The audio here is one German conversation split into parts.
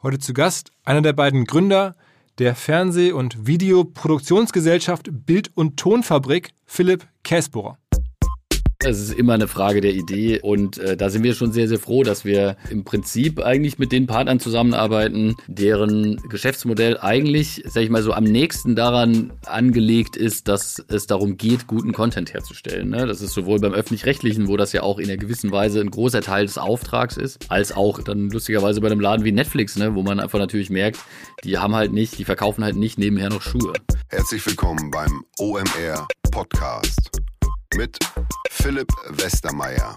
Heute zu Gast einer der beiden Gründer der Fernseh- und Videoproduktionsgesellschaft Bild- und Tonfabrik, Philipp Käsbohrer. Es ist immer eine Frage der Idee und äh, da sind wir schon sehr, sehr froh, dass wir im Prinzip eigentlich mit den Partnern zusammenarbeiten, deren Geschäftsmodell eigentlich, sag ich mal so, am nächsten daran angelegt ist, dass es darum geht, guten Content herzustellen. Ne? Das ist sowohl beim öffentlich-rechtlichen, wo das ja auch in einer gewissen Weise ein großer Teil des Auftrags ist, als auch dann lustigerweise bei einem Laden wie Netflix, ne? wo man einfach natürlich merkt, die haben halt nicht, die verkaufen halt nicht nebenher noch Schuhe. Herzlich willkommen beim OMR Podcast mit Philipp Westermeier.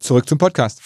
Zurück zum Podcast.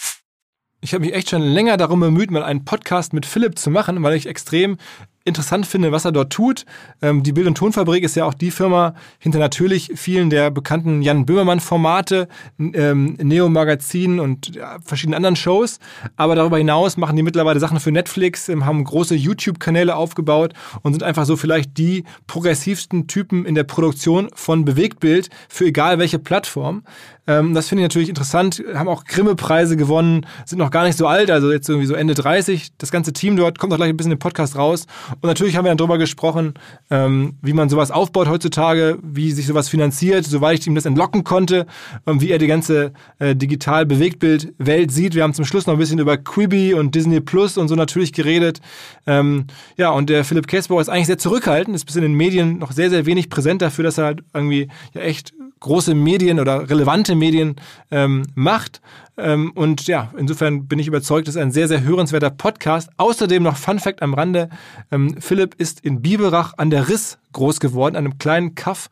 Ich habe mich echt schon länger darum bemüht, mal einen Podcast mit Philipp zu machen, weil ich extrem interessant finde, was er dort tut. Ähm, die Bild- und Tonfabrik ist ja auch die Firma hinter natürlich vielen der bekannten Jan Böhmermann-Formate, ähm, Neo Magazin und ja, verschiedenen anderen Shows. Aber darüber hinaus machen die mittlerweile Sachen für Netflix, ähm, haben große YouTube-Kanäle aufgebaut und sind einfach so vielleicht die progressivsten Typen in der Produktion von Bewegtbild für egal welche Plattform. Ähm, das finde ich natürlich interessant. Haben auch Grimme-Preise gewonnen, sind noch gar nicht so alt, also jetzt irgendwie so Ende 30. Das ganze Team dort kommt auch gleich ein bisschen im Podcast raus. Und natürlich haben wir dann darüber gesprochen, ähm, wie man sowas aufbaut heutzutage, wie sich sowas finanziert, soweit ich ihm das entlocken konnte, ähm, wie er die ganze äh, digital Bewegtbild-Welt sieht. Wir haben zum Schluss noch ein bisschen über Quibi und Disney Plus und so natürlich geredet. Ähm, ja, und der Philipp Käsbauer ist eigentlich sehr zurückhaltend, ist bis in den Medien noch sehr, sehr wenig präsent dafür, dass er halt irgendwie ja echt große Medien oder relevante Medien ähm, macht. Ähm, und ja, insofern bin ich überzeugt, das ist ein sehr, sehr hörenswerter Podcast. Außerdem noch Fun Fact am Rande. Ähm, Philipp ist in Biberach an der Riss groß geworden, einem kleinen Kaff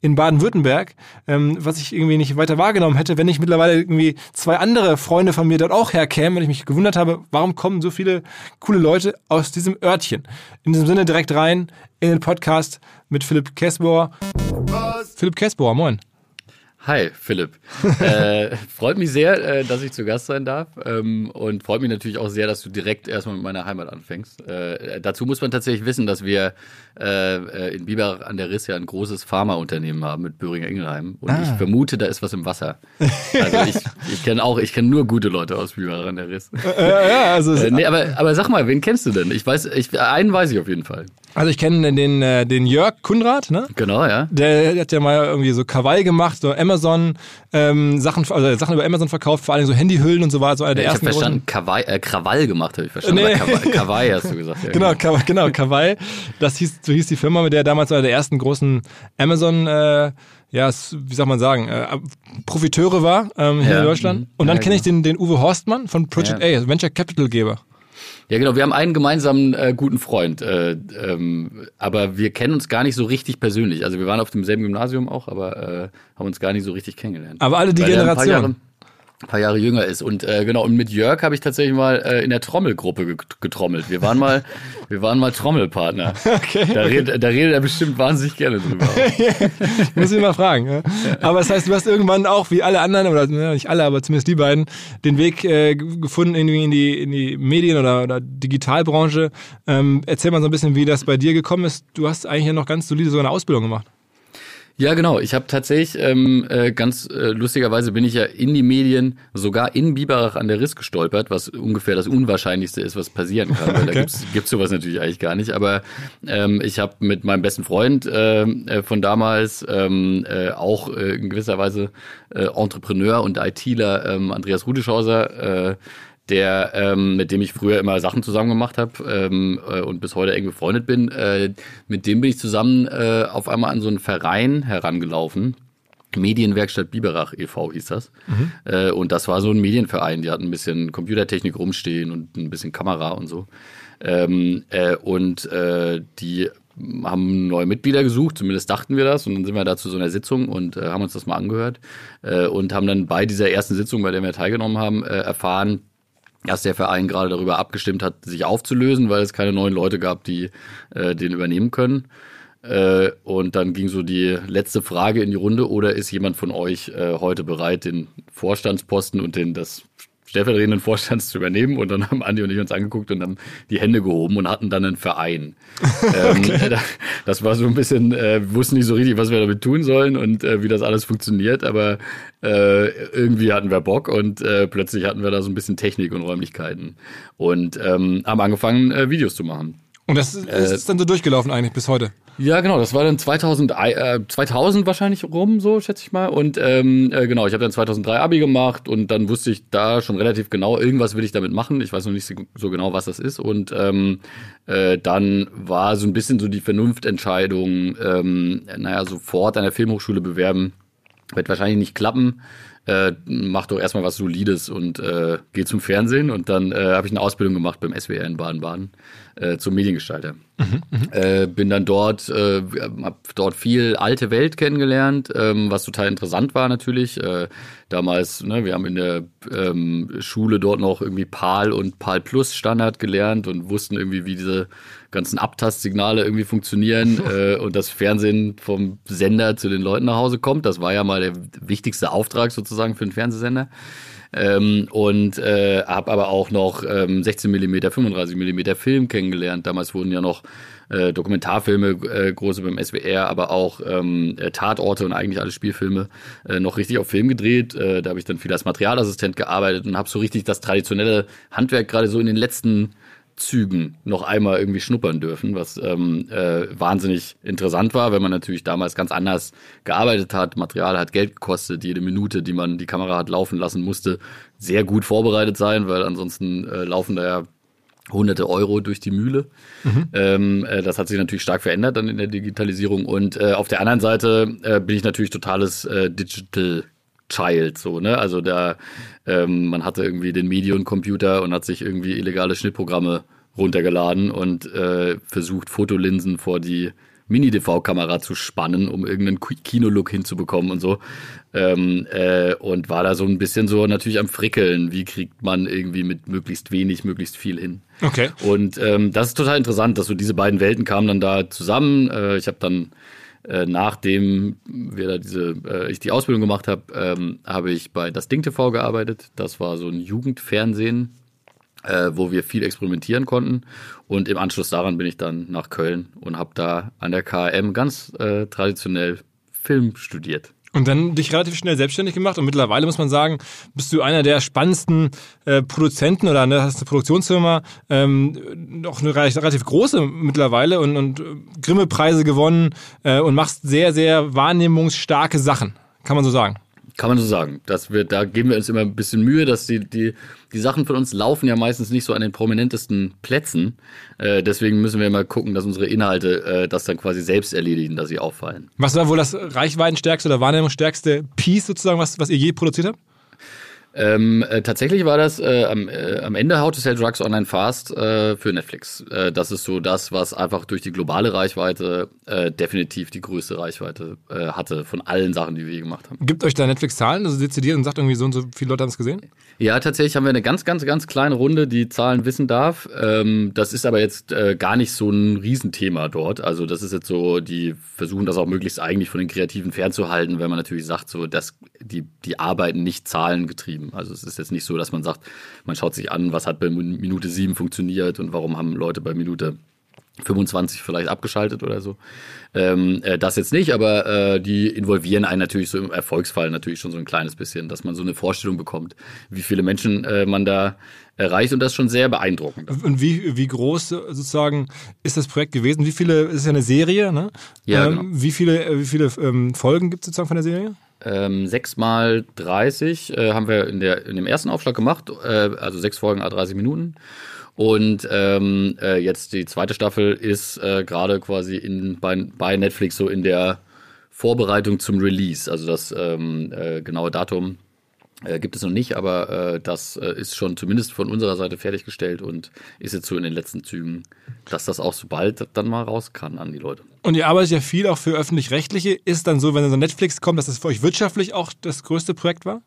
in Baden-Württemberg, ähm, was ich irgendwie nicht weiter wahrgenommen hätte, wenn nicht mittlerweile irgendwie zwei andere Freunde von mir dort auch herkämen, wenn ich mich gewundert habe, warum kommen so viele coole Leute aus diesem Örtchen. In diesem Sinne direkt rein in den Podcast mit Philipp Kessbauer. Philipp Kessbauer, moin. Hi, Philipp. äh, freut mich sehr, äh, dass ich zu Gast sein darf. Ähm, und freut mich natürlich auch sehr, dass du direkt erstmal mit meiner Heimat anfängst. Äh, dazu muss man tatsächlich wissen, dass wir äh, in Biber an der Riss ja ein großes Pharmaunternehmen haben mit Böhringer Ingelheim. Und ah. ich vermute, da ist was im Wasser. Also ich, ich kenne auch, ich kenne nur gute Leute aus Biber an der Riss. ja, also äh, nee, aber, aber sag mal, wen kennst du denn? Ich weiß, ich, einen weiß ich auf jeden Fall. Also ich kenne den, äh, den Jörg Kunrad, ne? Genau, ja. Der, der hat ja mal irgendwie so Kawaii gemacht, so Amazon ähm, Sachen, also Sachen über Amazon verkauft, vor allem so Handyhüllen und so weiter. So einer der ich ersten. Ich habe verstanden, Kawaii, äh, Krawall gemacht, habe ich verstanden. Nee. Kawaii, Kawaii hast du gesagt. Ja, genau, genau, genau, Kawaii. Das hieß, so hieß die Firma, mit der damals einer der ersten großen Amazon äh, ja, wie soll man sagen, äh, Profiteure war ähm, hier ja, in Deutschland. Mhm. Und dann ja, kenne ich den, den Uwe Horstmann von Project ja. A, also Venture Capital Geber. Ja, genau. Wir haben einen gemeinsamen äh, guten Freund, äh, ähm, aber wir kennen uns gar nicht so richtig persönlich. Also wir waren auf demselben Gymnasium auch, aber äh, haben uns gar nicht so richtig kennengelernt. Aber alle die Generation. Ein paar Jahre jünger ist. Und äh, genau, und mit Jörg habe ich tatsächlich mal äh, in der Trommelgruppe getrommelt. Wir waren mal, wir waren mal Trommelpartner. Okay. Da, redet, da redet er bestimmt wahnsinnig gerne drüber. Muss ich mal fragen. Ja? Aber das heißt, du hast irgendwann auch, wie alle anderen, oder nicht alle, aber zumindest die beiden, den Weg äh, gefunden irgendwie in die, in die Medien- oder, oder Digitalbranche. Ähm, erzähl mal so ein bisschen, wie das bei dir gekommen ist. Du hast eigentlich ja noch ganz solide so eine Ausbildung gemacht. Ja, genau. Ich habe tatsächlich, ähm, äh, ganz äh, lustigerweise bin ich ja in die Medien, sogar in Biberach an der Riss gestolpert, was ungefähr das Unwahrscheinlichste ist, was passieren kann. Weil okay. Da gibt's, gibt's sowas natürlich eigentlich gar nicht. Aber ähm, ich habe mit meinem besten Freund ähm, äh, von damals, ähm, äh, auch äh, in gewisser Weise äh, Entrepreneur und ITler ähm, Andreas Rudischhauser, äh, der ähm, mit dem ich früher immer Sachen zusammen gemacht habe ähm, äh, und bis heute eng befreundet bin, äh, mit dem bin ich zusammen äh, auf einmal an so einen Verein herangelaufen. Medienwerkstatt Biberach e.V. hieß das. Mhm. Äh, und das war so ein Medienverein. Die hatten ein bisschen Computertechnik rumstehen und ein bisschen Kamera und so. Ähm, äh, und äh, die haben neue Mitglieder gesucht, zumindest dachten wir das. Und dann sind wir da zu so einer Sitzung und äh, haben uns das mal angehört äh, und haben dann bei dieser ersten Sitzung, bei der wir teilgenommen haben, äh, erfahren, dass der Verein gerade darüber abgestimmt hat, sich aufzulösen, weil es keine neuen Leute gab, die äh, den übernehmen können. Äh, und dann ging so die letzte Frage in die Runde, oder ist jemand von euch äh, heute bereit, den Vorstandsposten und den das stellvertretenden Vorstands zu übernehmen. Und dann haben Andi und ich uns angeguckt und haben die Hände gehoben und hatten dann einen Verein. ähm, das war so ein bisschen, äh, wussten nicht so richtig, was wir damit tun sollen und äh, wie das alles funktioniert, aber äh, irgendwie hatten wir Bock und äh, plötzlich hatten wir da so ein bisschen Technik und Räumlichkeiten und ähm, haben angefangen, äh, Videos zu machen. Und das äh, ist dann so durchgelaufen eigentlich bis heute? Ja, genau, das war dann 2000, äh, 2000 wahrscheinlich rum, so schätze ich mal. Und ähm, äh, genau, ich habe dann 2003 Abi gemacht und dann wusste ich da schon relativ genau, irgendwas will ich damit machen. Ich weiß noch nicht so genau, was das ist. Und ähm, äh, dann war so ein bisschen so die Vernunftentscheidung, ähm, naja, sofort an der Filmhochschule bewerben, wird wahrscheinlich nicht klappen äh, mach doch erstmal was Solides und äh, geh zum Fernsehen. Und dann äh, habe ich eine Ausbildung gemacht beim SWR in Baden-Baden äh, zum Mediengestalter. Mhm, mhm, äh, bin dann dort, äh, habe dort viel alte Welt kennengelernt, ähm, was total interessant war natürlich. Äh, damals, ne, wir haben in der ähm, Schule dort noch irgendwie PAL und PAL Plus Standard gelernt und wussten irgendwie, wie diese ganzen Abtastsignale irgendwie funktionieren äh, und das Fernsehen vom Sender zu den Leuten nach Hause kommt. Das war ja mal der wichtigste Auftrag sozusagen für einen Fernsehsender. Ähm, und äh, habe aber auch noch ähm, 16 mm, 35 mm Film kennengelernt. Damals wurden ja noch äh, Dokumentarfilme, äh, große beim SWR, aber auch ähm, äh, Tatorte und eigentlich alle Spielfilme äh, noch richtig auf Film gedreht. Äh, da habe ich dann viel als Materialassistent gearbeitet und habe so richtig das traditionelle Handwerk gerade so in den letzten Zügen noch einmal irgendwie schnuppern dürfen, was ähm, äh, wahnsinnig interessant war, wenn man natürlich damals ganz anders gearbeitet hat. Material hat Geld gekostet, jede Minute, die man die Kamera hat laufen lassen, musste sehr gut vorbereitet sein, weil ansonsten äh, laufen da ja hunderte Euro durch die Mühle. Mhm. Ähm, äh, das hat sich natürlich stark verändert dann in der Digitalisierung. Und äh, auf der anderen Seite äh, bin ich natürlich totales äh, Digital Child, so, ne? Also da, ähm, man hatte irgendwie den Medion-Computer und hat sich irgendwie illegale Schnittprogramme runtergeladen und äh, versucht, Fotolinsen vor die Mini-DV-Kamera zu spannen, um irgendeinen Kinolook hinzubekommen und so. Ähm, äh, und war da so ein bisschen so natürlich am Frickeln. Wie kriegt man irgendwie mit möglichst wenig, möglichst viel hin? Okay. Und ähm, das ist total interessant, dass so diese beiden Welten kamen dann da zusammen. Äh, ich habe dann äh, nachdem wir da diese, äh, ich die Ausbildung gemacht habe, ähm, habe ich bei Das Ding TV gearbeitet. Das war so ein Jugendfernsehen, äh, wo wir viel experimentieren konnten. Und im Anschluss daran bin ich dann nach Köln und habe da an der KM ganz äh, traditionell Film studiert. Und dann dich relativ schnell selbstständig gemacht und mittlerweile muss man sagen, bist du einer der spannendsten äh, Produzenten oder ne, hast eine Produktionsfirma, ähm, noch eine relativ große mittlerweile und, und äh, Grimme-Preise gewonnen äh, und machst sehr, sehr wahrnehmungsstarke Sachen, kann man so sagen. Kann man so sagen. Dass wir, da geben wir uns immer ein bisschen Mühe, dass die, die, die Sachen von uns laufen ja meistens nicht so an den prominentesten Plätzen. Äh, deswegen müssen wir immer gucken, dass unsere Inhalte äh, das dann quasi selbst erledigen, dass sie auffallen. Was war wohl das reichweitenstärkste oder wahrnehmungsstärkste Piece sozusagen, was, was ihr je produziert habt? Ähm, äh, tatsächlich war das äh, am, äh, am Ende How to Sell Drugs Online Fast äh, für Netflix. Äh, das ist so das, was einfach durch die globale Reichweite äh, definitiv die größte Reichweite hatte von allen Sachen, die wir je gemacht haben. Gibt euch da Netflix Zahlen, also dezidiert und sagt irgendwie so und so viele Leute haben es gesehen? Ja, tatsächlich haben wir eine ganz, ganz, ganz kleine Runde, die Zahlen wissen darf. Ähm, das ist aber jetzt gar nicht so ein Riesenthema dort. Also das ist jetzt so, die versuchen das auch möglichst eigentlich von den Kreativen fernzuhalten, wenn man natürlich sagt, so dass die, die arbeiten nicht zahlengetrieben bleiben. Also es ist jetzt nicht so, dass man sagt, man schaut sich an, was hat bei Minute 7 funktioniert und warum haben Leute bei Minute 25 vielleicht abgeschaltet oder so. Ähm, äh, das jetzt nicht, aber äh, die involvieren einen natürlich so im Erfolgsfall natürlich schon so ein kleines bisschen, dass man so eine Vorstellung bekommt, wie viele Menschen äh, man da erreicht und das schon sehr beeindruckend. Und wie, wie groß sozusagen ist das Projekt gewesen? Wie viele, es ist ja eine Serie, ne? Ja, ähm, genau. Wie viele, äh, wie viele ähm, Folgen gibt es sozusagen von der Serie? Ähm, 6 mal 30 äh, haben wir in, der, in dem ersten Aufschlag gemacht, äh, also sechs Folgen a 30 Minuten. Und ähm, äh, jetzt die zweite Staffel ist äh, gerade quasi in, bei, bei Netflix so in der Vorbereitung zum Release. Also das ähm, äh, genaue Datum äh, gibt es noch nicht, aber äh, das äh, ist schon zumindest von unserer Seite fertiggestellt und ist jetzt so in den letzten Zügen, dass das auch so bald dann mal raus kann an die Leute. Und ihr arbeitet ja viel auch für öffentlich-rechtliche. Ist dann so, wenn so Netflix kommt, dass das für euch wirtschaftlich auch das größte Projekt war?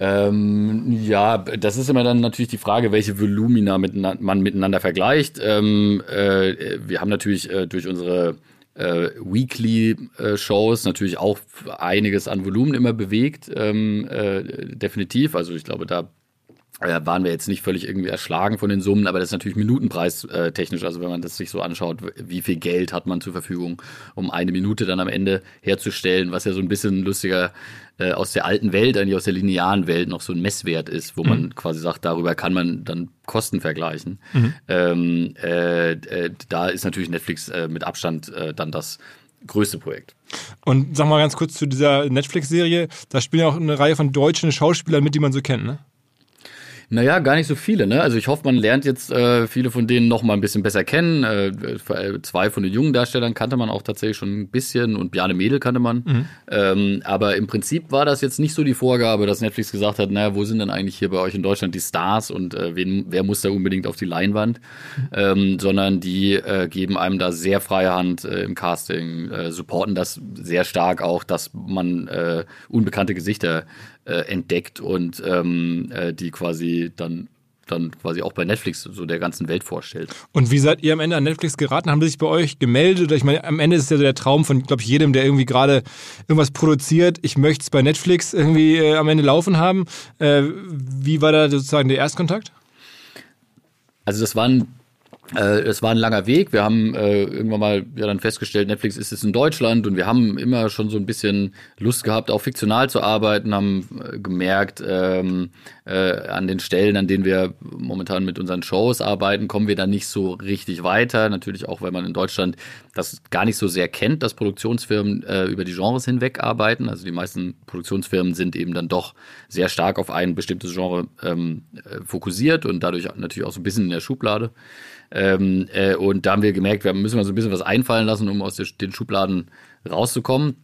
Ähm, ja, das ist immer dann natürlich die Frage, welche Volumina miteinander, man miteinander vergleicht. Ähm, äh, wir haben natürlich äh, durch unsere äh, Weekly-Shows natürlich auch einiges an Volumen immer bewegt, ähm, äh, definitiv. Also ich glaube, da äh, waren wir jetzt nicht völlig irgendwie erschlagen von den Summen, aber das ist natürlich Minutenpreis äh, technisch. Also wenn man das sich so anschaut, wie viel Geld hat man zur Verfügung, um eine Minute dann am Ende herzustellen, was ja so ein bisschen lustiger äh, aus der alten Welt, eigentlich aus der linearen Welt noch so ein Messwert ist, wo mhm. man quasi sagt, darüber kann man dann Kosten vergleichen. Mhm. Ähm, äh, äh, da ist natürlich Netflix äh, mit Abstand äh, dann das größte Projekt. Und sag mal ganz kurz zu dieser Netflix-Serie, da spielen ja auch eine Reihe von deutschen Schauspielern mit, die man so kennt, ne? Naja, gar nicht so viele. Ne? Also ich hoffe, man lernt jetzt äh, viele von denen noch mal ein bisschen besser kennen. Äh, äh, zwei von den jungen Darstellern kannte man auch tatsächlich schon ein bisschen und Bjarne Mädel kannte man. Mhm. Ähm, aber im Prinzip war das jetzt nicht so die Vorgabe, dass Netflix gesagt hat, naja, wo sind denn eigentlich hier bei euch in Deutschland die Stars und äh, wen, wer muss da unbedingt auf die Leinwand? Mhm. Ähm, sondern die äh, geben einem da sehr freie Hand äh, im Casting, äh, supporten das sehr stark auch, dass man äh, unbekannte Gesichter äh, entdeckt und ähm, äh, die quasi dann dann quasi auch bei Netflix so der ganzen Welt vorstellt. Und wie seid ihr am Ende an Netflix geraten? Haben sie sich bei euch gemeldet? Ich meine, am Ende ist ja so der Traum von, glaube ich, jedem, der irgendwie gerade irgendwas produziert. Ich möchte es bei Netflix irgendwie äh, am Ende laufen haben. Äh, wie war da sozusagen der Erstkontakt? Also das waren es war ein langer Weg. Wir haben äh, irgendwann mal ja dann festgestellt, Netflix ist es in Deutschland und wir haben immer schon so ein bisschen Lust gehabt, auch fiktional zu arbeiten, haben äh, gemerkt, ähm, äh, an den Stellen, an denen wir momentan mit unseren Shows arbeiten, kommen wir da nicht so richtig weiter. Natürlich auch, weil man in Deutschland das gar nicht so sehr kennt, dass Produktionsfirmen äh, über die Genres hinweg arbeiten. Also die meisten Produktionsfirmen sind eben dann doch sehr stark auf ein bestimmtes Genre ähm, äh, fokussiert und dadurch natürlich auch so ein bisschen in der Schublade. Ähm, äh, und da haben wir gemerkt, wir müssen uns ein bisschen was einfallen lassen, um aus den Schubladen rauszukommen.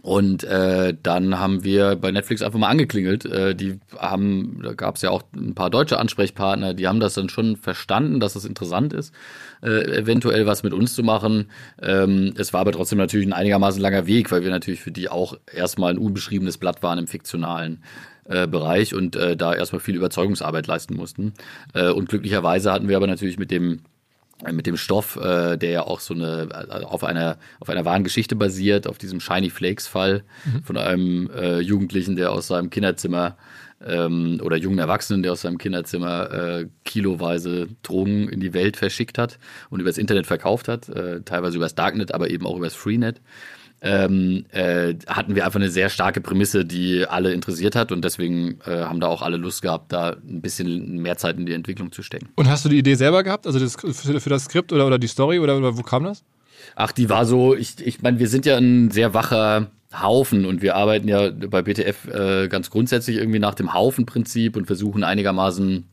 Und äh, dann haben wir bei Netflix einfach mal angeklingelt. Äh, die haben, da gab es ja auch ein paar deutsche Ansprechpartner, die haben das dann schon verstanden, dass es interessant ist, äh, eventuell was mit uns zu machen. Ähm, es war aber trotzdem natürlich ein einigermaßen langer Weg, weil wir natürlich für die auch erstmal ein unbeschriebenes Blatt waren im fiktionalen äh, Bereich und äh, da erstmal viel Überzeugungsarbeit leisten mussten. Äh, und glücklicherweise hatten wir aber natürlich mit dem äh, mit dem Stoff, äh, der ja auch so eine äh, auf einer auf einer wahren Geschichte basiert, auf diesem Shiny Flakes Fall mhm. von einem äh, Jugendlichen, der aus seinem Kinderzimmer ähm, oder jungen Erwachsenen, der aus seinem Kinderzimmer äh, kiloweise Drogen in die Welt verschickt hat und übers Internet verkauft hat, teilweise übers Darknet, aber eben auch übers Freenet ähm, äh, hatten wir einfach eine sehr starke Prämisse, die alle interessiert hat und deswegen äh, haben da auch alle Lust gehabt, da ein bisschen mehr Zeit in die Entwicklung zu stecken. Und hast du die Idee selber gehabt, also das, für, für, das Skript oder, oder die Story oder, oder wo kam das? Ach, die war so, ich, ich meine, wir sind ja ein sehr wacher Haufen und wir arbeiten ja bei BTF äh, ganz grundsätzlich irgendwie nach dem Haufenprinzip und versuchen einigermaßen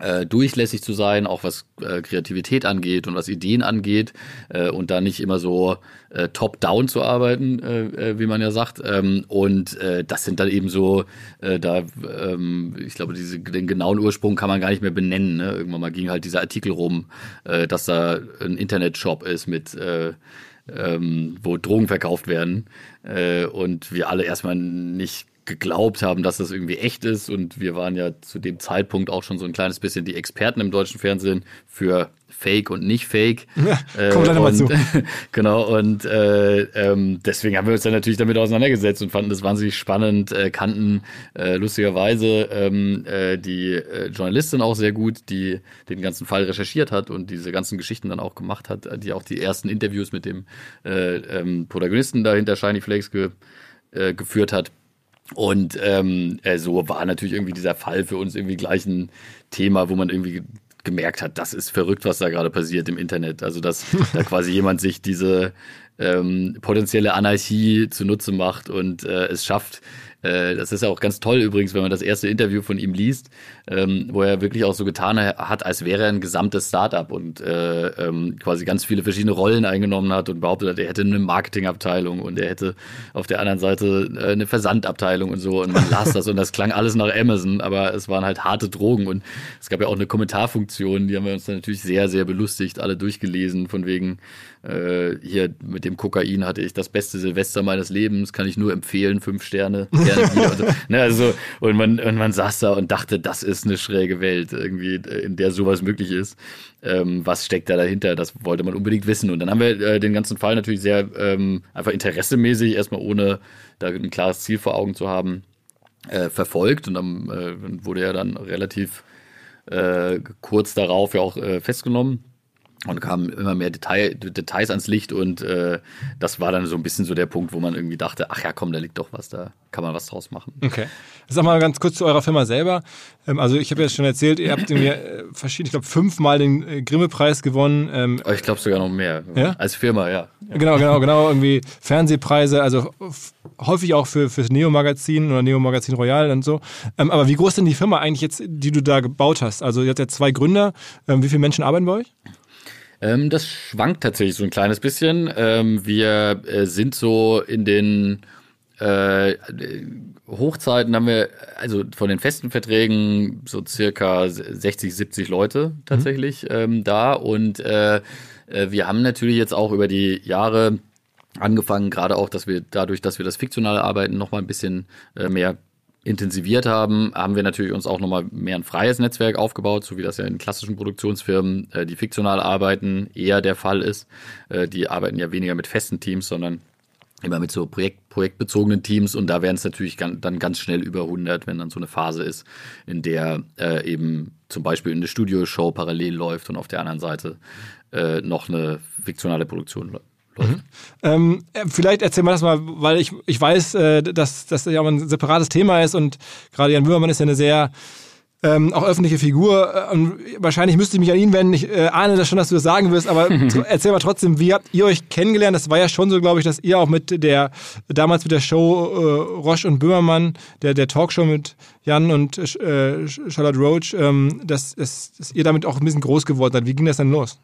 äh, durchlässig zu sein, auch was äh, Kreativität angeht und was Ideen angeht äh, und da nicht immer so äh, top-down zu arbeiten, äh, äh, wie man ja sagt. Ähm, und das sind dann eben so, da, ähm, ich glaube, diese, den genauen Ursprung kann man gar nicht mehr benennen. Ne? Irgendwann mal ging halt dieser Artikel rum, dass da ein Internetshop ist mit äh, ähm, wo Drogen verkauft werden äh, und wir alle erstmal nicht geglaubt haben, dass das irgendwie echt ist. Und wir waren ja zu dem Zeitpunkt auch schon so ein kleines bisschen die Experten im deutschen Fernsehen für Fake und nicht Fake. Ja, kommt äh, mal zu. genau, und äh, ähm, deswegen haben wir uns dann natürlich damit auseinandergesetzt und fanden das wahnsinnig spannend, äh, kannten äh, lustigerweise ähm, äh, die äh, Journalistin auch sehr gut, die den ganzen Fall recherchiert hat und diese ganzen Geschichten dann auch gemacht hat, die auch die ersten Interviews mit dem äh, ähm, Protagonisten dahinter Shiny Flakes ge, geführt hat. Und ähm, äh, so war natürlich irgendwie dieser Fall für uns irgendwie gleich ein Thema, wo man irgendwie gemerkt hat, das ist verrückt, was da gerade passiert im Internet. Also dass da quasi jemand sich diese ähm, potenzielle Anarchie zunutze macht und äh, es schafft, äh, das ist ja auch ganz toll übrigens, wenn man das erste Interview von ihm liest, ähm, wo er wirklich auch so getan hat, als wäre er ein gesamtes Startup und äh, ähm, quasi ganz viele verschiedene Rollen eingenommen hat und behauptet hat, er hätte eine Marketingabteilung und er hätte auf der anderen Seite äh, eine Versandabteilung und so und man las das und das klang alles nach Amazon, aber es waren halt harte Drogen und es gab ja auch eine Kommentarfunktion, die haben wir uns dann natürlich sehr, sehr belustigt, alle durchgelesen, von wegen, äh, hier mit dem Kokain hatte ich das beste Silvester meines Lebens, kann ich nur empfehlen, fünf Sterne. Gerne und, so. ne, also, und, man, und man saß da und dachte, das ist eine schräge Welt, irgendwie, in der sowas möglich ist. Ähm, was steckt da dahinter? Das wollte man unbedingt wissen. Und dann haben wir äh, den ganzen Fall natürlich sehr ähm, einfach interessemäßig, erstmal ohne da ein klares Ziel vor Augen zu haben, äh, verfolgt. Und dann äh, wurde er dann relativ äh, kurz darauf ja auch äh, festgenommen und kamen immer mehr Detail, Details ans Licht und äh, das war dann so ein bisschen so der Punkt, wo man irgendwie dachte, ach ja, komm, da liegt doch was, da kann man was draus machen. Okay. Sag mal ganz kurz zu eurer Firma selber. Ähm, also ich habe ja schon erzählt, ihr habt mir äh, verschiedene, ich glaube fünfmal den äh, Grimme-Preis gewonnen. Ähm, ich glaube sogar noch mehr. Ja? Als Firma, ja. Genau, genau, genau. Irgendwie Fernsehpreise, also häufig auch für fürs Neo-Magazin oder Neo-Magazin Royal und so. Ähm, aber wie groß ist denn die Firma eigentlich jetzt, die du da gebaut hast? Also ihr habt ja zwei Gründer. Ähm, wie viele Menschen arbeiten bei euch? Ähm, das schwankt tatsächlich so ein kleines bisschen. Ähm, wir äh, sind so in den äh, Hochzeiten haben wir, also von den festen Verträgen so circa 60, 70 Leute tatsächlich mhm. ähm, da. Und äh, äh, wir haben natürlich jetzt auch über die Jahre angefangen, gerade auch, dass wir dadurch, dass wir das fiktionale Arbeiten noch mal ein bisschen äh, mehr intensiviert haben, haben wir natürlich uns auch nochmal mehr ein freies Netzwerk aufgebaut, so wie das ja in klassischen Produktionsfirmen, äh, die fiktional arbeiten, eher der Fall ist. Äh, die arbeiten ja weniger mit festen Teams, sondern immer mit so Projekt, projektbezogenen Teams und da werden es natürlich dann ganz schnell über 100, wenn dann so eine Phase ist, in der äh, eben zum Beispiel eine Studioshow parallel läuft und auf der anderen Seite äh, noch eine fiktionale Produktion läuft. Mhm. Ähm, äh, vielleicht erzähl mal das mal, weil ich, ich weiß, äh, dass das ja ein separates Thema ist und gerade Jan Wöhrmann ist ja eine sehr ähm, auch öffentliche Figur. Äh, und wahrscheinlich müsste ich mich an ihn wenden. Ich äh, ahne das schon, dass du das sagen wirst, aber erzähl mal trotzdem, wie habt ihr euch kennengelernt? Das war ja schon so, glaube ich, dass ihr auch mit der, damals mit der Show äh, Roche und Böhmermann, der, der Talkshow mit Jan und äh, Charlotte Roach, ähm, dass, dass, dass ihr damit auch ein bisschen groß geworden seid. Wie ging das denn los?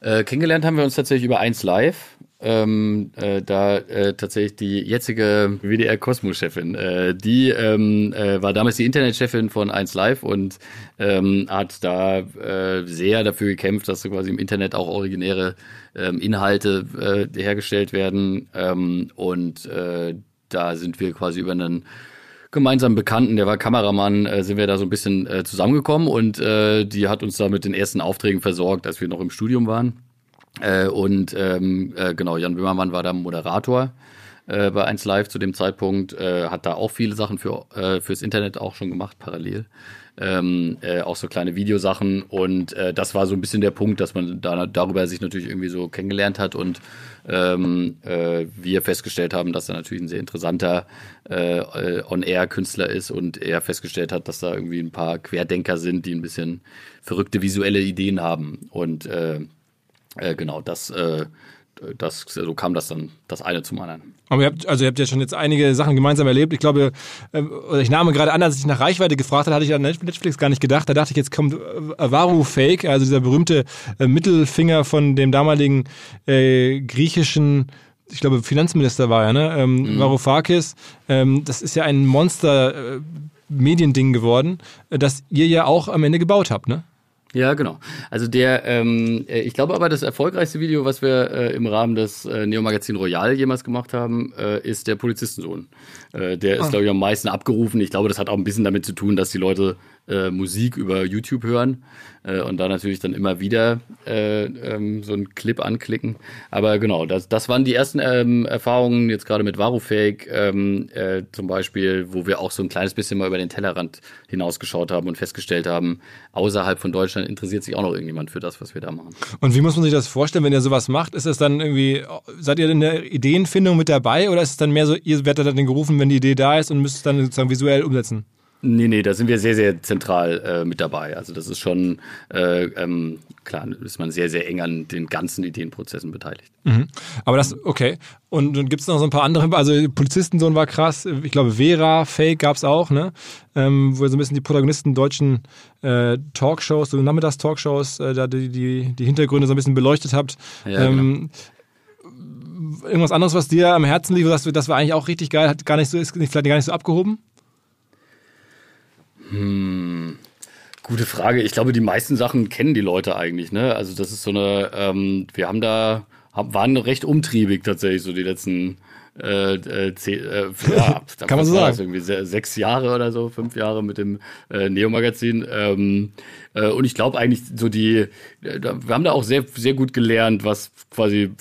Äh, kennengelernt haben wir uns tatsächlich über 1 Live. Ähm, äh, da äh, tatsächlich die jetzige WDR Cosmo-Chefin, äh, die ähm, äh, war damals die Internetchefin von 1 Live und ähm, hat da äh, sehr dafür gekämpft, dass so quasi im Internet auch originäre ähm, Inhalte äh, hergestellt werden. Ähm, und da sind wir quasi über einen gemeinsamen Bekannten, der war Kameramann, äh, sind wir da so ein bisschen äh, zusammengekommen und äh, die hat uns da mit den ersten Aufträgen versorgt, als wir noch im Studium waren. Äh, und ähm, äh, genau, Jan Böhmermann war da Moderator äh, bei 1 Live zu dem Zeitpunkt, äh, hat da auch viele Sachen für, äh, fürs Internet auch schon gemacht, parallel. Ähm, äh, auch so kleine Videosachen. Und äh, das war so ein bisschen der Punkt, dass man da darüber sich natürlich irgendwie so kennengelernt hat. Und ähm, äh, wir festgestellt haben, dass er natürlich ein sehr interessanter On-Air-Künstler ist. Und er festgestellt hat, dass da irgendwie ein paar Querdenker sind, die ein bisschen verrückte visuelle Ideen haben. Und genau das äh, das, so kam das dann das eine zum anderen. Aber ihr habt, also ihr habt ja schon jetzt einige Sachen gemeinsam erlebt. Ich glaube, äh, ich nahme gerade an, als ich nach Reichweite gefragt habe, hatte ich an Netflix gar nicht gedacht. Da dachte ich, jetzt kommt Avaru Fake, also dieser berühmte äh, Mittelfinger von dem damaligen äh, griechischen ich glaube, Finanzminister war er, ne? Ähm, mhm. Varoufakis. Ähm, das ist ja ein Monster äh, Mediending geworden, das ihr ja auch am Ende gebaut habt, ne? Ja, genau. Also der, ähm, äh, ich glaube aber, das erfolgreichste Video, was wir äh, im Rahmen des äh, Neo-Magazin Royal jemals gemacht haben, äh, ist der Polizistensohn. Äh, der ist, ah. glaube ich, am meisten abgerufen. Ich glaube, das hat auch ein bisschen damit zu tun, dass die Leute äh, Musik über YouTube hören äh, und da natürlich dann immer wieder äh, ähm, so einen Clip anklicken. Aber genau, das, das waren die ersten ähm, Erfahrungen jetzt gerade mit Varufake ähm, äh, zum Beispiel, wo wir auch so ein kleines bisschen mal über den Tellerrand hinausgeschaut haben und festgestellt haben, außerhalb von Deutschland interessiert sich auch noch irgendjemand für das, was wir da machen. Und wie muss man sich das vorstellen, wenn ihr sowas macht? Ist es dann irgendwie, seid ihr in der Ideenfindung mit dabei oder ist es dann mehr so, ihr werdet dann gerufen, wenn die Idee da ist und müsst es dann sozusagen visuell umsetzen? Nee, nee, da sind wir sehr, sehr zentral äh, mit dabei. Also das ist schon, äh, ähm, klar, ist man sehr, sehr eng an den ganzen Ideenprozessen beteiligt. Mhm. Aber das, okay. Und dann gibt es noch so ein paar andere, also Polizistensohn war krass, ich glaube Vera, Fake gab es auch, ne? Ähm, wo ihr so ein bisschen die Protagonisten deutschen äh, Talkshows, so Nachmittags-Talkshows, äh, da die, die, die Hintergründe so ein bisschen beleuchtet habt. Ja, ähm, genau. Irgendwas anderes, was dir am Herzen liegt, das, das war eigentlich auch richtig geil, hat gar nicht so, ist vielleicht gar nicht so abgehoben? Hm. Gute Frage. Ich glaube, die meisten Sachen kennen die Leute eigentlich. Ne? Also das ist so eine, ähm, wir haben da, waren recht umtriebig tatsächlich so die letzten äh, äh, zehn, äh, ja, kann man so sagen. Irgendwie sechs Jahre oder so, fünf Jahre mit dem äh, Neo-Magazin. Ähm, äh, und ich glaube eigentlich so die, äh, wir haben da auch sehr, sehr gut gelernt, was quasi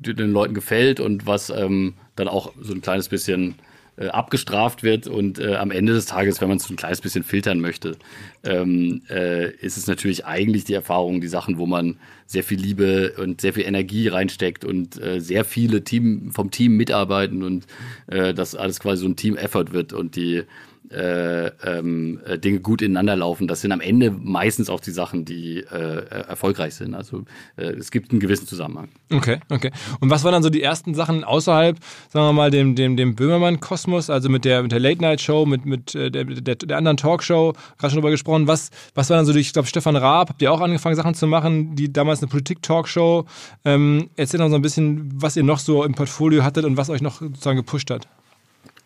den Leuten gefällt und was ähm, dann auch so ein kleines bisschen äh, abgestraft wird und äh, am Ende des Tages, wenn man es ein kleines bisschen filtern möchte, ähm, äh, ist es natürlich eigentlich die Erfahrung, die Sachen, wo man sehr viel Liebe und sehr viel Energie reinsteckt und äh, sehr viele Team vom Team mitarbeiten und äh, das alles quasi so ein Team-Effort wird und die äh, ähm, äh, Dinge gut ineinander laufen. Das sind am Ende meistens auch die Sachen, die äh, erfolgreich sind. Also äh, es gibt einen gewissen Zusammenhang. Okay, okay. Und was waren dann so die ersten Sachen außerhalb, sagen wir mal, dem, dem, dem Böhmermann-Kosmos, also mit der, mit der Late-Night-Show, mit, mit äh, der, der, der anderen Talkshow, gerade schon drüber gesprochen. Was, was war dann so, ich glaube, Stefan Raab, habt ihr auch angefangen, Sachen zu machen, die damals eine Politik-Talkshow. Ähm, erzählt noch so ein bisschen, was ihr noch so im Portfolio hattet und was euch noch sozusagen gepusht hat.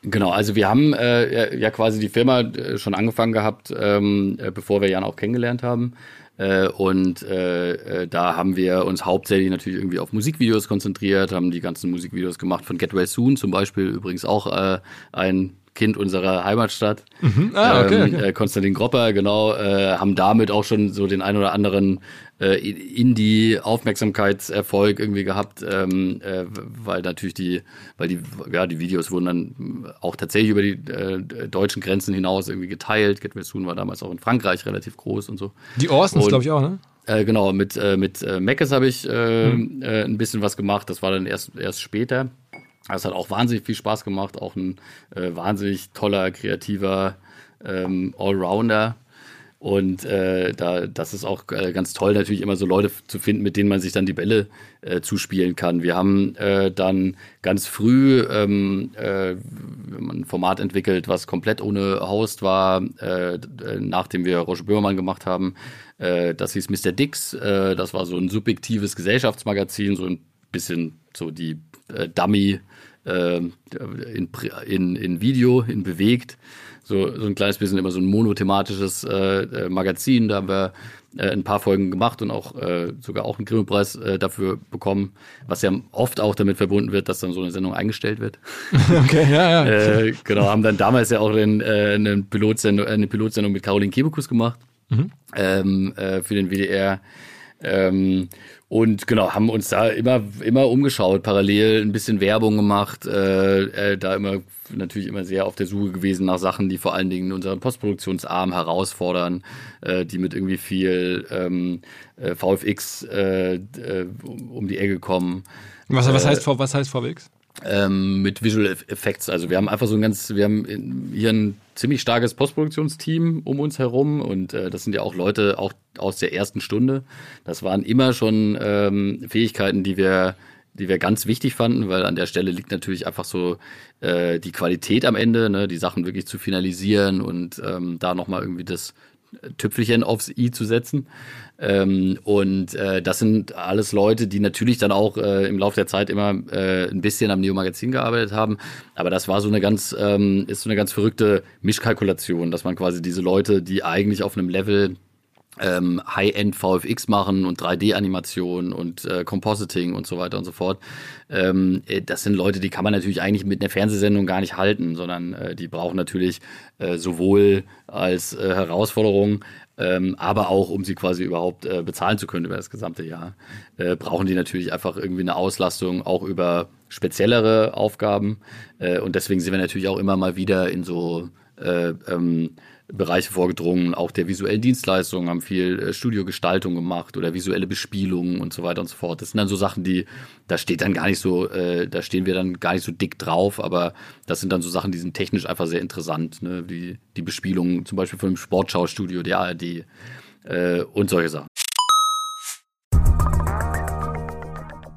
Genau, also wir haben äh, ja quasi die Firma äh, schon angefangen gehabt, ähm, äh, bevor wir Jan auch kennengelernt haben. Äh, und äh, äh, da haben wir uns hauptsächlich natürlich irgendwie auf Musikvideos konzentriert, haben die ganzen Musikvideos gemacht von Get Well Soon zum Beispiel, übrigens auch äh, ein Kind unserer Heimatstadt. Mhm. Ah, okay, ähm, okay. Konstantin Gropper, genau, äh, haben damit auch schon so den ein oder anderen äh, Indie-Aufmerksamkeitserfolg irgendwie gehabt, ähm, äh, weil natürlich die, weil die, ja, die Videos wurden dann auch tatsächlich über die äh, deutschen Grenzen hinaus irgendwie geteilt. Get Well Soon war damals auch in Frankreich relativ groß und so. Die Orsons, glaube ich, auch, ne? Äh, genau, mit, äh, mit äh, Meckes habe ich äh, hm. äh, ein bisschen was gemacht. Das war dann erst, erst später. Das hat auch wahnsinnig viel Spaß gemacht. Auch ein äh, wahnsinnig toller, kreativer ähm, Allrounder. Und äh, da, das ist auch äh, ganz toll, natürlich immer so Leute zu finden, mit denen man sich dann die Bälle äh, zuspielen kann. Wir haben äh, dann ganz früh ähm, äh, ein Format entwickelt, was komplett ohne Host war, äh, nachdem wir Roger Böhmermann gemacht haben. Äh, das hieß Mr. Dix. Äh, das war so ein subjektives Gesellschaftsmagazin, so ein bisschen so die äh, Dummy äh, in, in, in Video, in bewegt so, so ein kleines bisschen immer so ein monothematisches äh, äh, Magazin. Da haben wir äh, ein paar Folgen gemacht und auch äh, sogar auch einen Grimme-Preis äh, dafür bekommen, was ja oft auch damit verbunden wird, dass dann so eine Sendung eingestellt wird. Okay, ja, ja. äh, genau, haben dann damals ja auch den, eine, Pilotsendung, eine Pilotsendung mit Caroline Kebekus gemacht mhm. ähm, äh, für den WDR. Ähm, und genau, haben uns da immer, immer umgeschaut, parallel ein bisschen Werbung gemacht, äh, äh, da immer natürlich immer sehr auf der Suche gewesen nach Sachen, die vor allen Dingen unseren Postproduktionsarm herausfordern, äh, die mit irgendwie viel ähm, äh, VFX äh, äh, um die Ecke kommen. Was, was, heißt, was heißt VFX? Ähm, mit Visual Effects. Also wir haben einfach so ein ganz, wir haben hier ein ziemlich starkes Postproduktionsteam um uns herum und äh, das sind ja auch Leute auch aus der ersten Stunde. Das waren immer schon ähm, Fähigkeiten, die wir die wir ganz wichtig fanden, weil an der Stelle liegt natürlich einfach so äh, die Qualität am Ende, ne, die Sachen wirklich zu finalisieren und ähm, da nochmal irgendwie das Tüpfelchen aufs i zu setzen. Ähm, und äh, das sind alles Leute, die natürlich dann auch äh, im Laufe der Zeit immer äh, ein bisschen am Neo-Magazin gearbeitet haben. Aber das war so eine ganz, ähm, ist so eine ganz verrückte Mischkalkulation, dass man quasi diese Leute, die eigentlich auf einem Level ähm, High-End VFX machen und 3D-Animation und äh, Compositing und so weiter und so fort. Ähm, äh, das sind Leute, die kann man natürlich eigentlich mit einer Fernsehsendung gar nicht halten, sondern äh, die brauchen natürlich äh, sowohl als äh, Herausforderung ähm, aber auch, um sie quasi überhaupt äh, bezahlen zu können über das gesamte Jahr, brauchen die natürlich einfach irgendwie eine Auslastung auch über speziellere Aufgaben. Und deswegen sind wir natürlich auch immer mal wieder in so äh, ähm, Bereiche vorgedrungen, auch der visuellen Dienstleistungen, haben viel äh, Studiogestaltung gemacht oder visuelle Bespielungen und so weiter und so fort. Das sind dann so Sachen, die, da steht dann gar nicht so, äh, da stehen wir dann gar nicht so dick drauf, aber das sind dann so Sachen, die sind technisch einfach sehr interessant, ne? die, die Bespielungen zum Beispiel von dem Sportschaustudio der ARD äh, und solche Sachen.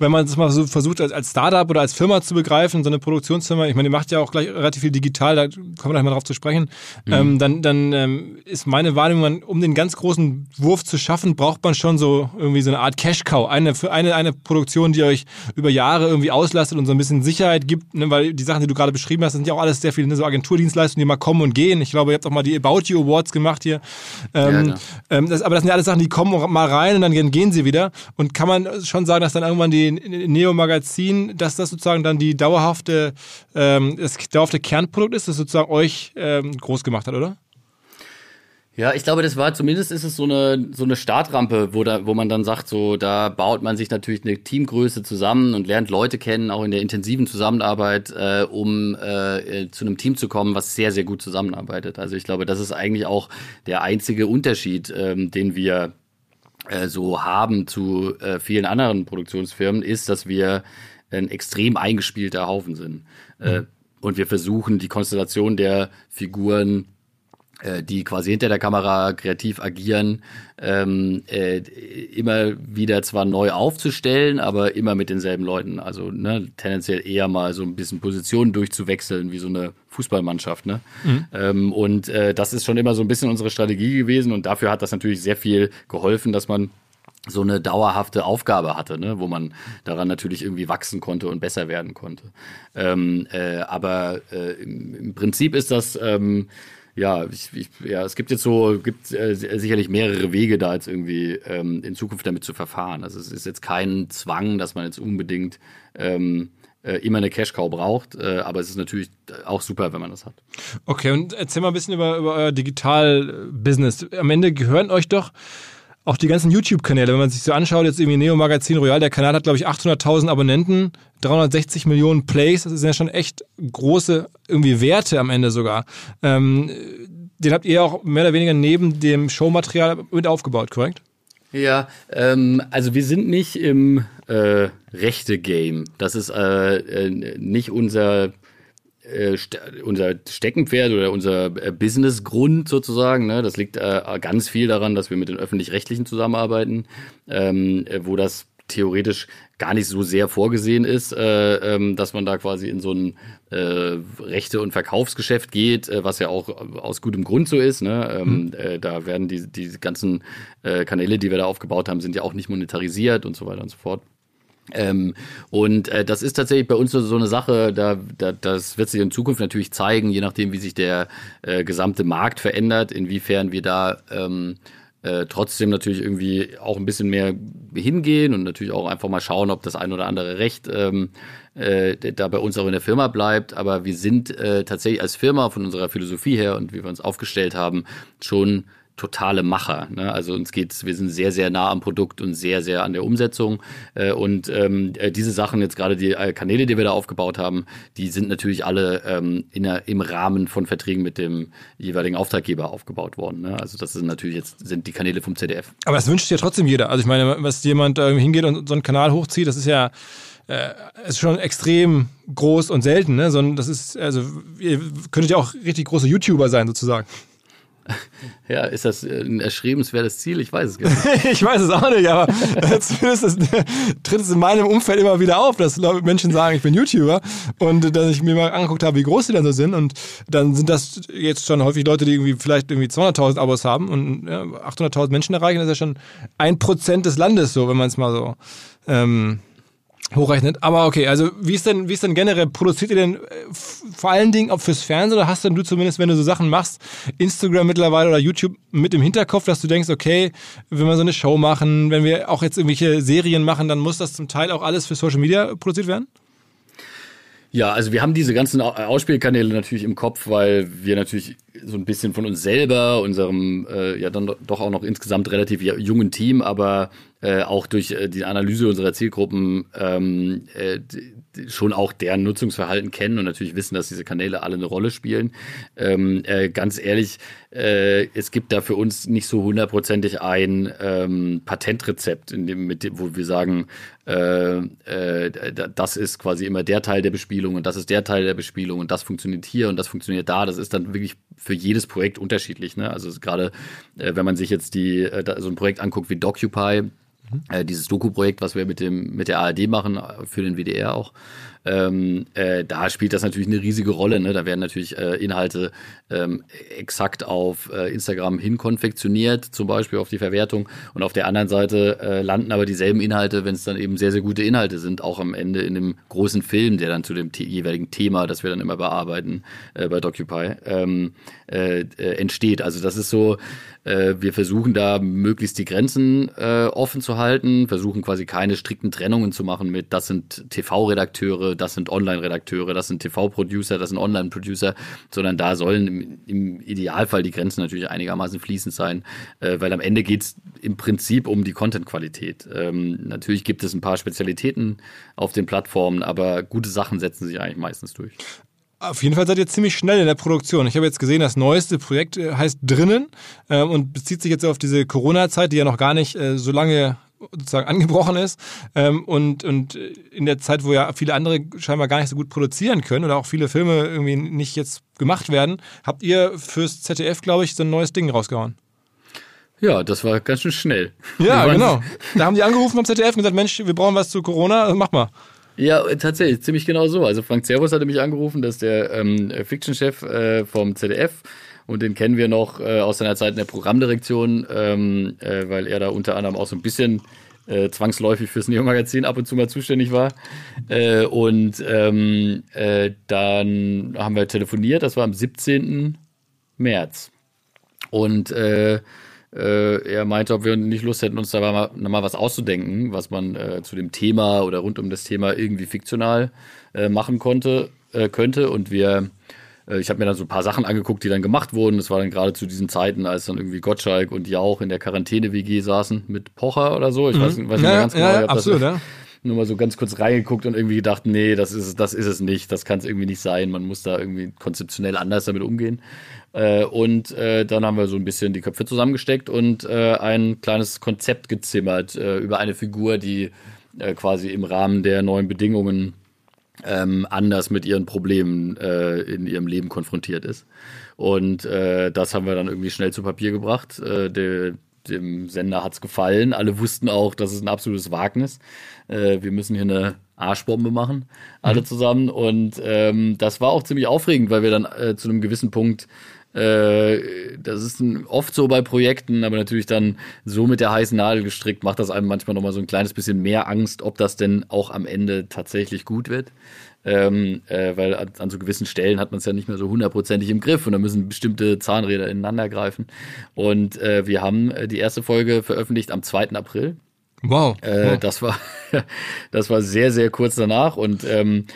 wenn man es mal so versucht, als, als Startup oder als Firma zu begreifen, so eine Produktionsfirma, ich meine, die macht ja auch gleich relativ viel digital, da kommen wir gleich mal drauf zu sprechen, mhm. ähm, dann, dann ähm, ist meine Wahrnehmung, um den ganz großen Wurf zu schaffen, braucht man schon so irgendwie so eine Art Cash-Cow. Eine, eine, eine Produktion, die euch über Jahre irgendwie auslastet und so ein bisschen Sicherheit gibt, ne, weil die Sachen, die du gerade beschrieben hast, sind ja auch alles sehr viele ne, so Agenturdienstleistungen, die mal kommen und gehen. Ich glaube, ihr habt auch mal die About You Awards gemacht hier. Ähm, ja, ähm, das, aber das sind ja alles Sachen, die kommen mal rein und dann gehen sie wieder. Und kann man schon sagen, dass dann irgendwann die Neo-Magazin, dass das sozusagen dann die dauerhafte, ähm, das dauerhafte Kernprodukt ist, das sozusagen euch ähm, groß gemacht hat, oder? Ja, ich glaube, das war zumindest ist es so eine so eine Startrampe, wo da wo man dann sagt, so da baut man sich natürlich eine Teamgröße zusammen und lernt Leute kennen, auch in der intensiven Zusammenarbeit, äh, um äh, zu einem Team zu kommen, was sehr sehr gut zusammenarbeitet. Also ich glaube, das ist eigentlich auch der einzige Unterschied, ähm, den wir äh, so haben zu äh, vielen anderen Produktionsfirmen, ist, dass wir ein extrem eingespielter Haufen sind. Äh, mhm. und wir versuchen, die Konstellation der Figuren die quasi hinter der Kamera kreativ agieren, ähm, äh, immer wieder zwar neu aufzustellen, aber immer mit denselben Leuten. Also ne, tendenziell eher mal so ein bisschen Positionen durchzuwechseln, wie so eine Fußballmannschaft. Ne? Mhm. Ähm, und äh, das ist schon immer so ein bisschen unsere Strategie gewesen und dafür hat das natürlich sehr viel geholfen, dass man so eine dauerhafte Aufgabe hatte, ne, wo man daran natürlich irgendwie wachsen konnte und besser werden konnte. Ähm, äh, aber äh, im, im, Prinzip ist das ähm, ja, ich, ich, ja, es gibt jetzt so, gibt äh, sicherlich mehrere Wege da jetzt irgendwie ähm, in Zukunft damit zu verfahren. Also es ist jetzt kein Zwang, dass man jetzt unbedingt ähm, äh, immer eine Cash-Cow braucht, äh, aber es ist natürlich auch super, wenn man das hat. Okay, und erzähl mal ein bisschen über, über euer Digital-Business. Am Ende gehören euch doch auch die ganzen YouTube-Kanäle, wenn man sich so anschaut, jetzt irgendwie Neo Magazin Royal, der Kanal hat, glaube ich, 800.000 Abonnenten, 360 Millionen Plays, das sind ja schon echt große irgendwie Werte am Ende sogar. Ähm, den habt ihr auch mehr oder weniger neben dem Showmaterial mit aufgebaut, korrekt? Ja, ähm, also wir sind nicht im äh, Rechte-Game. Das ist äh, äh, nicht unser äh, unser Steckenpferd oder unser äh, Businessgrund sozusagen. Ne? Das liegt äh, ganz viel daran, dass wir mit den öffentlich-rechtlichen zusammenarbeiten, ähm, wo das theoretisch gar nicht so sehr vorgesehen ist, äh, ähm, dass man da quasi in so ein äh, Rechte- und Verkaufsgeschäft geht, äh, was ja auch aus gutem Grund so ist. Ne? Ähm, mhm. äh, da werden die, die ganzen äh, Kanäle, die wir da aufgebaut haben, sind ja auch nicht monetarisiert und so weiter und so fort. Ähm, und äh, das ist tatsächlich bei uns so, eine Sache, da, da, das wird sich in Zukunft natürlich zeigen, je nachdem, wie sich der äh, gesamte Markt verändert, inwiefern wir da ähm, äh, trotzdem natürlich irgendwie auch ein bisschen mehr hingehen und natürlich auch einfach mal schauen, ob das ein oder andere Recht ähm, äh, da bei uns auch in der Firma bleibt. Aber wir sind äh, tatsächlich als Firma von unserer Philosophie her und wie wir uns aufgestellt haben, schon totale Macher. Ne? Also uns geht's, wir sind sehr, sehr nah am Produkt und sehr, sehr an der Umsetzung. Äh, und ähm, äh, diese Sachen, jetzt gerade die äh, Kanäle, die wir da aufgebaut haben, die sind natürlich alle ähm, in der, im Rahmen von Verträgen mit dem jeweiligen Auftraggeber aufgebabt worden. Ne? Also das sind natürlich jetzt sind die Kanäle vom ZDF. Aber das wünscht sich ja trotzdem jeder. Also ich meine, was jemand äh, hingeht und so einen Kanal hochzieht, das ist ja äh, ist schon extrem groß und selten, ne? Sondern das ist, also ihr könntet ja auch richtig große YouTuber sein, sozusagen. Ja, ist das ein erschrebenswertes Ziel? Ich weiß es gar nicht. ich weiß es auch nicht, aber zumindest ist, tritt es in meinem Umfeld immer wieder auf, dass Menschen sagen, ich bin YouTuber und dass ich mir mal angeguckt habe, wie groß die dann so sind und dann sind das jetzt schon häufig Leute, die irgendwie vielleicht irgendwie 200.000 Abos haben und ja, 800.000 Menschen erreichen, das ist ja schon ein Prozent des Landes so, wenn man es mal so ähm, hochrechnet. Aber okay, also wie ist denn, wie ist denn generell, produziert ihr denn äh, vor allen Dingen auch fürs Fernsehen oder hast denn du zumindest, wenn du so Sachen machst, Instagram mittlerweile oder YouTube mit im Hinterkopf, dass du denkst, okay, wenn wir so eine Show machen, wenn wir auch jetzt irgendwelche Serien machen, dann muss das zum Teil auch alles für Social Media produziert werden? Ja, also wir haben diese ganzen Ausspielkanäle natürlich im Kopf, weil wir natürlich so ein bisschen von uns selber, unserem äh, ja dann doch auch noch insgesamt relativ jungen Team, aber äh, auch durch äh, die Analyse unserer Zielgruppen ähm, äh, schon auch deren Nutzungsverhalten kennen und natürlich wissen, dass diese Kanäle alle eine Rolle spielen. Ähm, äh, ganz ehrlich, äh, es gibt da für uns nicht so hundertprozentig ein ähm, Patentrezept, in dem, mit dem, wo wir sagen, äh, äh, das ist quasi immer der Teil der Bespielung und das ist der Teil der Bespielung und das funktioniert hier und das funktioniert da. Das ist dann wirklich für jedes Projekt unterschiedlich. Ne? Also gerade äh, wenn man sich jetzt die, äh, so ein Projekt anguckt wie Docupy, äh, dieses Doku-Projekt, was wir mit, dem, mit der ARD machen, äh, für den WDR auch, ähm, äh, da spielt das natürlich eine riesige Rolle. Ne? Da werden natürlich äh, Inhalte ähm, exakt auf äh, Instagram hinkonfektioniert, zum Beispiel auf die Verwertung. Und auf der anderen Seite äh, landen aber dieselben Inhalte, wenn es dann eben sehr, sehr gute Inhalte sind, auch am Ende in dem großen Film, der dann zu dem jeweiligen Thema, das wir dann immer bearbeiten äh, bei Docupy, ähm, äh, äh, entsteht. Also das ist so, äh, wir versuchen da möglichst die Grenzen äh, offen zu halten, versuchen quasi keine strikten Trennungen zu machen mit, das sind TV-Redakteure, das sind Online-Redakteure, das sind TV-Producer, das sind Online-Producer, sondern da sollen im, im, Idealfall die Grenzen natürlich einigermaßen fließend sein, äh, weil am Ende geht's im Prinzip um die Content-Qualität. Ähm, natürlich gibt es ein paar Spezialitäten auf den Plattformen, aber gute Sachen setzen sich eigentlich meistens durch. Auf jeden Fall seid ihr ziemlich schnell in der Produktion. Ich habe jetzt gesehen, das neueste Projekt äh, heißt Drinnen äh, und bezieht sich jetzt auf diese Corona-Zeit, die ja noch gar nicht äh, so lange sozusagen angebrochen ist ähm, und, und in der Zeit, wo ja viele andere scheinbar gar nicht so gut produzieren können oder auch viele Filme irgendwie nicht jetzt gemacht werden, habt ihr fürs ZDF, glaube ich, so ein neues Ding rausgehauen. Ja, das war ganz schön schnell. Ja, genau. Da haben die angerufen am ZDF und gesagt, Mensch, wir brauchen was zu Corona, mach mal. Ja, tatsächlich, ziemlich genau so. Also Frank Servus hatte mich angerufen, das ist der ähm, Fiction-Chef äh, vom ZDF und den kennen wir noch äh, aus seiner Zeit in der Programmdirektion, ähm, äh, weil er da unter anderem auch so ein bisschen äh, zwangsläufig fürs Neo-Magazin ab und zu mal zuständig war. Äh, und ähm, äh, dann haben wir telefoniert, das war am 17. März. Und äh, er meinte, ob wir nicht Lust hätten, uns da mal, mal was auszudenken, was man äh, zu dem Thema oder rund um das Thema irgendwie fiktional äh, machen konnte, äh, könnte. Und wir, äh, ich habe mir dann so ein paar Sachen angeguckt, die dann gemacht wurden. Das war dann gerade zu diesen Zeiten, als dann irgendwie Gottschalk und Jauch in der Quarantäne-WG saßen mit Pocher oder so. Ich mhm. weiß, weiß nicht ja, mehr ganz genau. Ja, absolut, ja nur mal so ganz kurz reingeguckt und irgendwie gedacht, nee, das ist, das ist es nicht, das kann es irgendwie nicht sein. Man muss da irgendwie konzeptionell anders damit umgehen. Äh, und äh, dann haben wir so ein bisschen die Köpfe zusammengesteckt und äh, ein kleines Konzept gezimmert äh, über eine Figur, die äh, quasi im Rahmen der neuen Bedingungen ähm, anders mit ihren Problemen äh, in ihrem Leben konfrontiert ist. Und das haben wir dann irgendwie schnell zu Papier gebracht. Der, dem Sender hat es gefallen. Alle wussten auch, das ist ein absolutes Wagnis. Äh, wir müssen hier eine Arschbombe machen, alle mhm. zusammen. Und ähm, das war auch ziemlich aufregend, weil wir dann äh, zu einem gewissen Punkt äh, das ist oft so bei Projekten, aber natürlich dann so mit der heißen Nadel gestrickt, macht das einem manchmal nochmal so ein kleines bisschen mehr Angst, ob das denn auch am Ende tatsächlich gut wird. Ähm, äh, weil an, an, so gewissen Stellen hat man es ja nicht mehr so hundertprozentig im Griff und da müssen bestimmte Zahnräder ineinander greifen. Und äh, wir haben äh, die erste Folge veröffentlicht am 2. April. Wow. Äh, wow. Das war das war sehr, sehr kurz danach und ähm,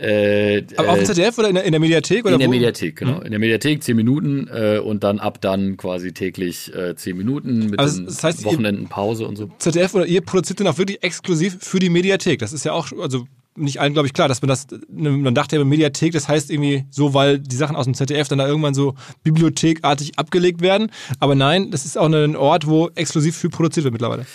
äh, Aber auf dem äh, ZDF oder in der, in der Mediathek? Oder in der wo? Mediathek, genau. Mhm. In der Mediathek zehn Minuten äh, und dann ab dann quasi täglich äh, zehn Minuten mit also, das heißt, Wochenendenpause und so. ZDF oder ihr produziert dann auch wirklich exklusiv für die Mediathek. Das ist ja auch, also nicht allen, glaube ich, klar, dass man das, ne, man dachte ja Mediathek, das heißt irgendwie so, weil die Sachen aus dem ZDF dann da irgendwann so bibliothekartig abgelegt werden. Aber nein, das ist auch ein Ort, wo exklusiv viel produziert wird mittlerweile.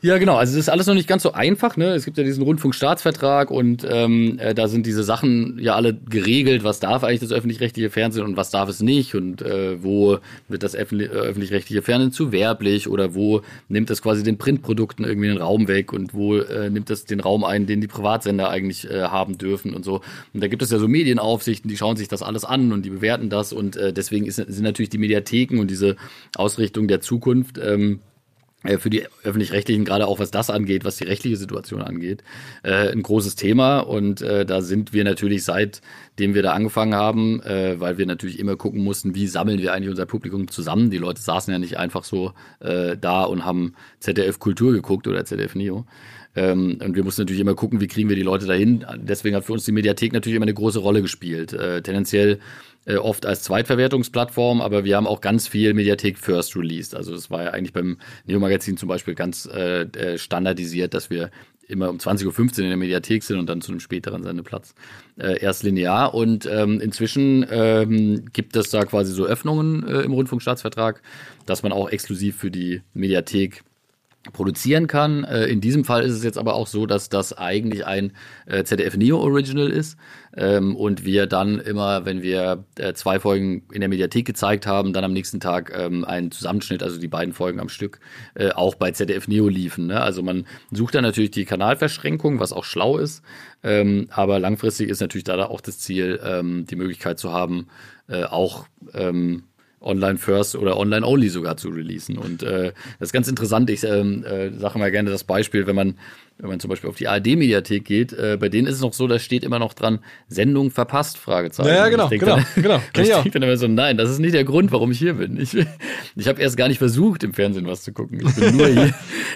Ja, genau. Also es ist alles noch nicht ganz so einfach. Ne? Es gibt ja diesen Rundfunkstaatsvertrag und ähm, äh, da sind diese Sachen ja alle geregelt. Was darf eigentlich das öffentlich-rechtliche Fernsehen und was darf es nicht? Und äh, wo wird das öffentlich-rechtliche Fernsehen zu werblich oder wo nimmt es quasi den Printprodukten irgendwie den Raum weg und wo äh, nimmt es den Raum ein, den die Privatsender eigentlich äh, haben dürfen und so. Und da gibt es ja so Medienaufsichten, die schauen sich das alles an und die bewerten das und äh, deswegen ist, sind natürlich die Mediatheken und diese Ausrichtung der Zukunft ähm, äh, für die öffentlich-rechtlichen, gerade auch was das angeht, was die rechtliche Situation angeht, äh, ein großes Thema. Und äh, da sind wir natürlich seitdem wir da angefangen haben, äh, weil wir natürlich immer gucken mussten, wie sammeln wir eigentlich unser Publikum zusammen. Die Leute saßen ja nicht einfach so äh, da und haben ZDF Kultur geguckt oder ZDF Neo. Ähm, und wir mussten natürlich immer gucken, wie kriegen wir die Leute dahin. Deswegen hat für uns die Mediathek natürlich immer eine große Rolle gespielt. Äh, tendenziell äh, oft als Zweitverwertungsplattform, aber wir haben auch ganz viel Mediathek First released. Also das war ja eigentlich beim Neo-Magazin zum Beispiel ganz äh, äh standardisiert, dass wir immer um 20.15 Uhr in der Mediathek sind und dann zu einem späteren Sendeplatz. Äh, erst linear. Und ähm, inzwischen ähm, gibt es da quasi so Öffnungen äh, im Rundfunkstaatsvertrag, dass man auch exklusiv für die Mediathek produzieren kann. Äh, in diesem Fall ist es jetzt aber auch so, dass das eigentlich ein äh, ZDF Neo Original ist ähm, und wir dann immer, wenn wir äh, zwei Folgen in der Mediathek gezeigt haben, dann am nächsten Tag ähm, einen Zusammenschnitt, also die beiden Folgen am Stück, auch bei ZDF Neo liefen. Ne? Also man sucht dann natürlich die Kanalverschränkung, was auch schlau ist, ähm, aber langfristig ist natürlich da auch das Ziel, die Möglichkeit zu haben, auch Online First oder Online Only sogar zu releasen. Und äh, das ist ganz interessant. Ich ähm, äh, sage mal gerne das Beispiel, wenn man wenn man zum Beispiel auf die ARD-Mediathek geht, äh, bei denen ist es noch so, da steht immer noch dran, Sendung verpasst, Fragezeichen. Ja, ja genau, ich genau, dann, genau. ich, ich denke dann immer so, nein, das ist nicht der Grund, warum ich hier bin. Ich, ich habe erst gar nicht versucht, im Fernsehen was zu gucken. Ich bin nur hier,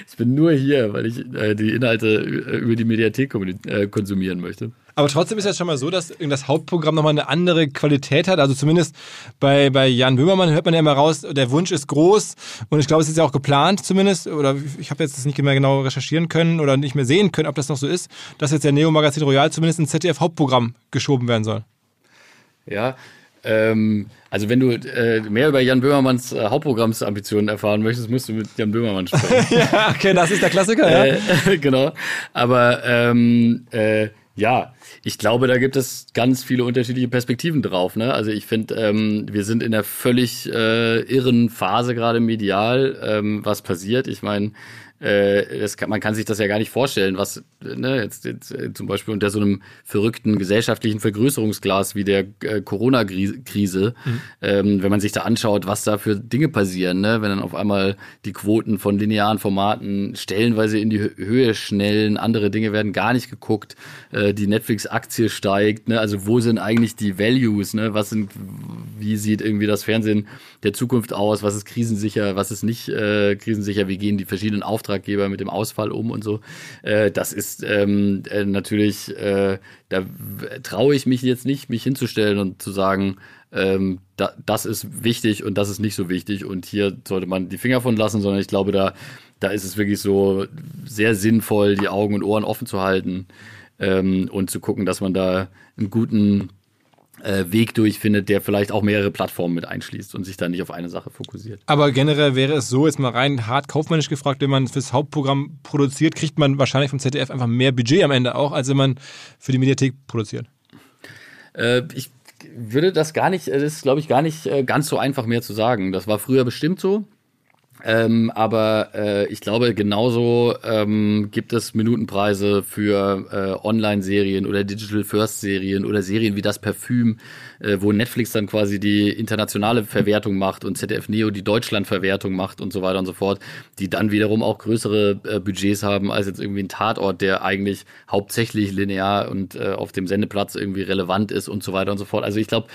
ich bin nur hier weil ich äh, die Inhalte äh, über die Mediathek äh, konsumieren möchte. Aber trotzdem ist es schon mal so, dass das Hauptprogramm nochmal eine andere Qualität hat. Also zumindest bei, bei Jan Böhmermann hört man ja immer raus, der Wunsch ist groß und ich glaube, es ist ja auch geplant zumindest, oder ich habe jetzt das nicht mehr genau recherchieren können oder nicht mehr sehen können, ob das noch so ist, dass jetzt der Neo Magazin Royal zumindest ins ZDF-Hauptprogramm geschoben werden soll. Ja, ähm, also wenn du äh, mehr über Jan Böhmermanns äh, Hauptprogrammsambitionen erfahren möchtest, musst du mit Jan Böhmermann sprechen. ja, okay, das ist der Klassiker, ja. Äh, genau. Aber ähm, äh, ja, ich glaube, da gibt es ganz viele unterschiedliche Perspektiven drauf. Ne? Also ich finde, ähm, wir sind in einer völlig äh, irren Phase gerade medial, ähm, was passiert. Ich meine, äh, kann, man kann sich das ja gar nicht vorstellen, was ne, jetzt, jetzt äh, zum Beispiel unter so einem verrückten gesellschaftlichen Vergrößerungsglas wie der äh, Corona-Krise, mhm. ähm, wenn man sich da anschaut, was da für Dinge passieren, ne? wenn dann auf einmal die Quoten von linearen Formaten stellenweise in die Höhe schnellen, andere Dinge werden gar nicht geguckt, äh, die Netflix-Aktie steigt, ne? also wo sind eigentlich die Values, ne? was sind, wie sieht irgendwie das Fernsehen der Zukunft aus, was ist krisensicher, was ist nicht äh, krisensicher, wie gehen die verschiedenen Auftraggeber Auftraggeber mit dem Ausfall um und so. Äh, das ist ähm, äh, natürlich, äh, da traue ich mich jetzt nicht, mich hinzustellen und zu sagen, ähm, da, das ist wichtig und das ist nicht so wichtig und hier sollte man die Finger von lassen, sondern ich glaube, da, da ist es wirklich so sehr sinnvoll, die Augen und Ohren offen zu halten ähm, und zu gucken, dass man da einen guten Weg durchfindet, der vielleicht auch mehrere Plattformen mit einschließt und sich dann nicht auf eine Sache fokussiert. Aber generell wäre es so, jetzt mal rein hart kaufmännisch gefragt, wenn man fürs Hauptprogramm produziert, kriegt man wahrscheinlich vom ZDF einfach mehr Budget am Ende auch, als wenn man für die Mediathek produziert. Äh, ich würde das gar nicht, das ist glaube ich gar nicht äh, ganz so einfach mehr zu sagen. Das war früher bestimmt so. Ähm, aber äh, ich glaube, genauso ähm, gibt es Minutenpreise für äh, Online-Serien oder Digital First-Serien oder Serien wie das Parfüm, äh, wo Netflix dann quasi die internationale Verwertung macht und ZDF Neo die Deutschland-Verwertung macht und so weiter und so fort, die dann wiederum auch größere äh, Budgets haben als jetzt irgendwie ein Tatort, der eigentlich hauptsächlich linear und äh, auf dem Sendeplatz irgendwie relevant ist und so weiter und so fort. Also ich glaube,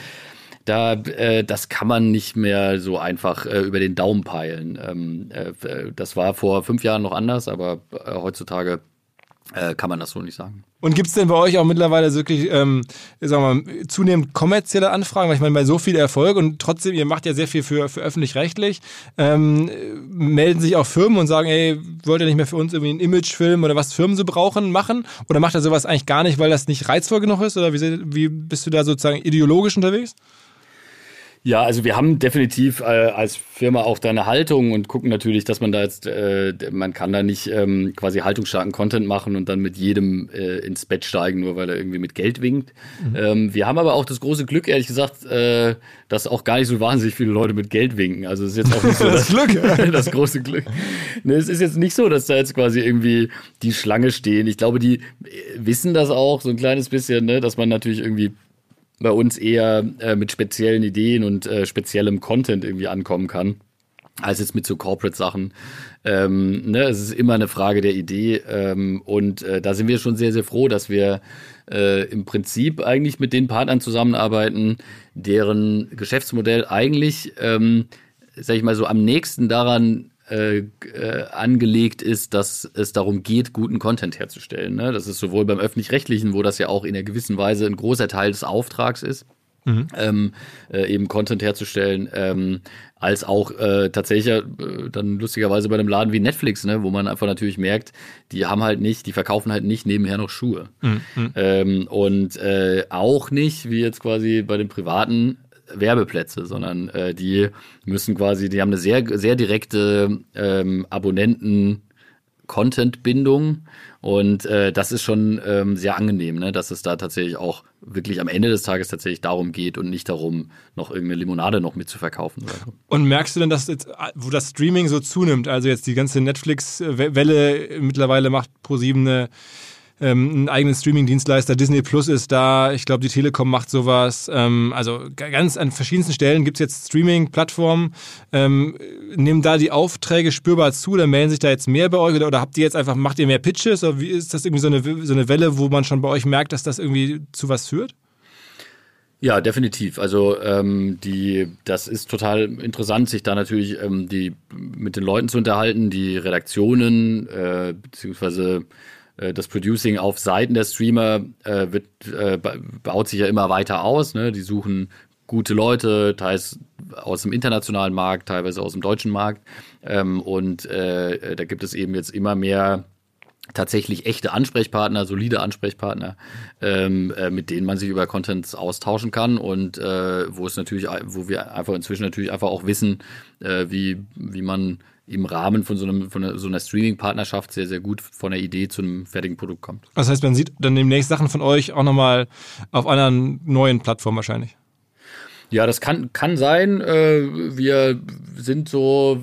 da, äh, das kann man nicht mehr so einfach äh, über den Daumen peilen. Ähm, äh, das war vor fünf Jahren noch anders, aber äh, heutzutage äh, kann man das so nicht sagen. Und gibt es denn bei euch auch mittlerweile wirklich, ähm, sagen wir mal, zunehmend kommerzielle Anfragen? Weil ich meine, bei so viel Erfolg und trotzdem, ihr macht ja sehr viel für, für öffentlich-rechtlich, ähm, melden sich auch Firmen und sagen, ey, wollt ihr nicht mehr für uns irgendwie einen Imagefilm oder was Firmen so brauchen, machen? Oder macht ihr sowas eigentlich gar nicht, weil das nicht reizvoll genug ist? Oder wie, wie bist du da sozusagen ideologisch unterwegs? Ja, also wir haben definitiv äh, als Firma auch da eine Haltung und gucken natürlich, dass man da jetzt, äh, man kann da nicht ähm, quasi haltungsstarken Content machen und dann mit jedem äh, ins Bett steigen, nur weil er irgendwie mit Geld winkt. Mhm. Ähm, wir haben aber auch das große Glück, ehrlich gesagt, äh, dass auch gar nicht so wahnsinnig viele Leute mit Geld winken. Also es ist jetzt auch nicht so das, das Glück, das große Glück. Ne, es ist jetzt nicht so, dass da jetzt quasi irgendwie die Schlange stehen. Ich glaube, die äh, wissen das auch so ein kleines bisschen, ne, dass man natürlich irgendwie bei uns eher äh, mit speziellen Ideen und äh, speziellem Content irgendwie ankommen kann, als jetzt mit so Corporate-Sachen. Ähm, ne, es ist immer eine Frage der Idee ähm, und äh, da sind wir schon sehr, sehr froh, dass wir äh, im Prinzip eigentlich mit den Partnern zusammenarbeiten, deren Geschäftsmodell eigentlich, ähm, sag ich mal so, am nächsten daran äh, äh, angelegt ist, dass es darum geht, guten Content herzustellen. Ne? Das ist sowohl beim öffentlich-rechtlichen, wo das ja auch in einer gewissen Weise ein großer Teil des Auftrags ist, mhm. ähm, äh, eben Content herzustellen, ähm, als auch äh, tatsächlich äh, dann lustigerweise bei einem Laden wie Netflix, ne, wo man einfach natürlich merkt, die haben halt nicht, die verkaufen halt nicht nebenher noch Schuhe. Mhm. Ähm, und äh, auch nicht, wie jetzt quasi bei den privaten Werbeplätze, sondern äh, die müssen quasi, die haben eine sehr, sehr direkte ähm, Abonnenten-Content-Bindung und äh, das ist schon ähm, sehr angenehm, ne? dass es da tatsächlich auch wirklich am Ende des Tages tatsächlich darum geht und nicht darum, noch irgendeine Limonade noch mitzuverkaufen. Und merkst du denn, dass jetzt, wo das Streaming so zunimmt, also jetzt die ganze Netflix-Welle mittlerweile macht ProSieben eine ähm, einen eigenen Streaming-Dienstleister. Disney Plus ist da. Ich glaube, die Telekom macht sowas. Ähm, also ganz an verschiedensten Stellen gibt es jetzt Streaming-Plattformen. Ähm, nehmen da die Aufträge spürbar zu? Oder melden sich da jetzt mehr bei euch? Oder, oder habt ihr jetzt einfach, macht ihr mehr Pitches? Oder wie ist das irgendwie so eine, so eine Welle, wo man schon bei euch merkt, dass das irgendwie zu was führt? Ja, definitiv. Also ähm, die, das ist total interessant, sich da natürlich ähm, die mit den Leuten zu unterhalten, die Redaktionen äh, beziehungsweise das Producing auf Seiten der Streamer äh, wird, äh, baut sich ja immer weiter aus. Ne? Die suchen gute Leute, teils aus dem internationalen Markt, teilweise aus dem deutschen Markt. Ähm, und äh, da gibt es eben jetzt immer mehr tatsächlich echte Ansprechpartner, solide Ansprechpartner, ähm, äh, mit denen man sich über Contents austauschen kann und äh, wo es natürlich, wo wir einfach inzwischen natürlich einfach auch wissen, äh, wie, wie man im Rahmen von so, einem, von einer, so einer Streaming-Partnerschaft sehr, sehr gut von der Idee zu einem fertigen Produkt kommt. Das heißt, man sieht dann demnächst Sachen von euch auch nochmal auf einer neuen Plattform wahrscheinlich. Ja, das kann, kann sein. Äh, wir sind so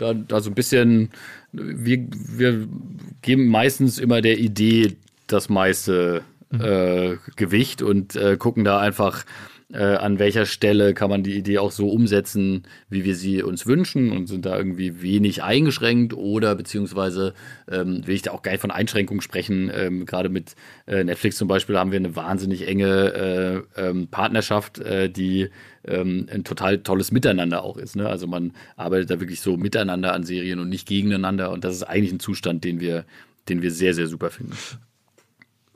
da, da so ein bisschen, wir, wir geben meistens immer der Idee das meiste mhm. äh, Gewicht und äh, gucken da einfach, äh, an welcher Stelle kann man die Idee auch so umsetzen, wie wir sie uns wünschen und sind da irgendwie wenig eingeschränkt oder beziehungsweise ähm, will ich da auch geil von Einschränkungen sprechen. Ähm, Gerade mit äh, Netflix zum Beispiel haben wir eine wahnsinnig enge äh, ähm, Partnerschaft, äh, die ähm, ein total tolles Miteinander auch ist. Ne? Also man arbeitet da wirklich so miteinander an Serien und nicht gegeneinander und das ist eigentlich ein Zustand, den wir den wir sehr, sehr super finden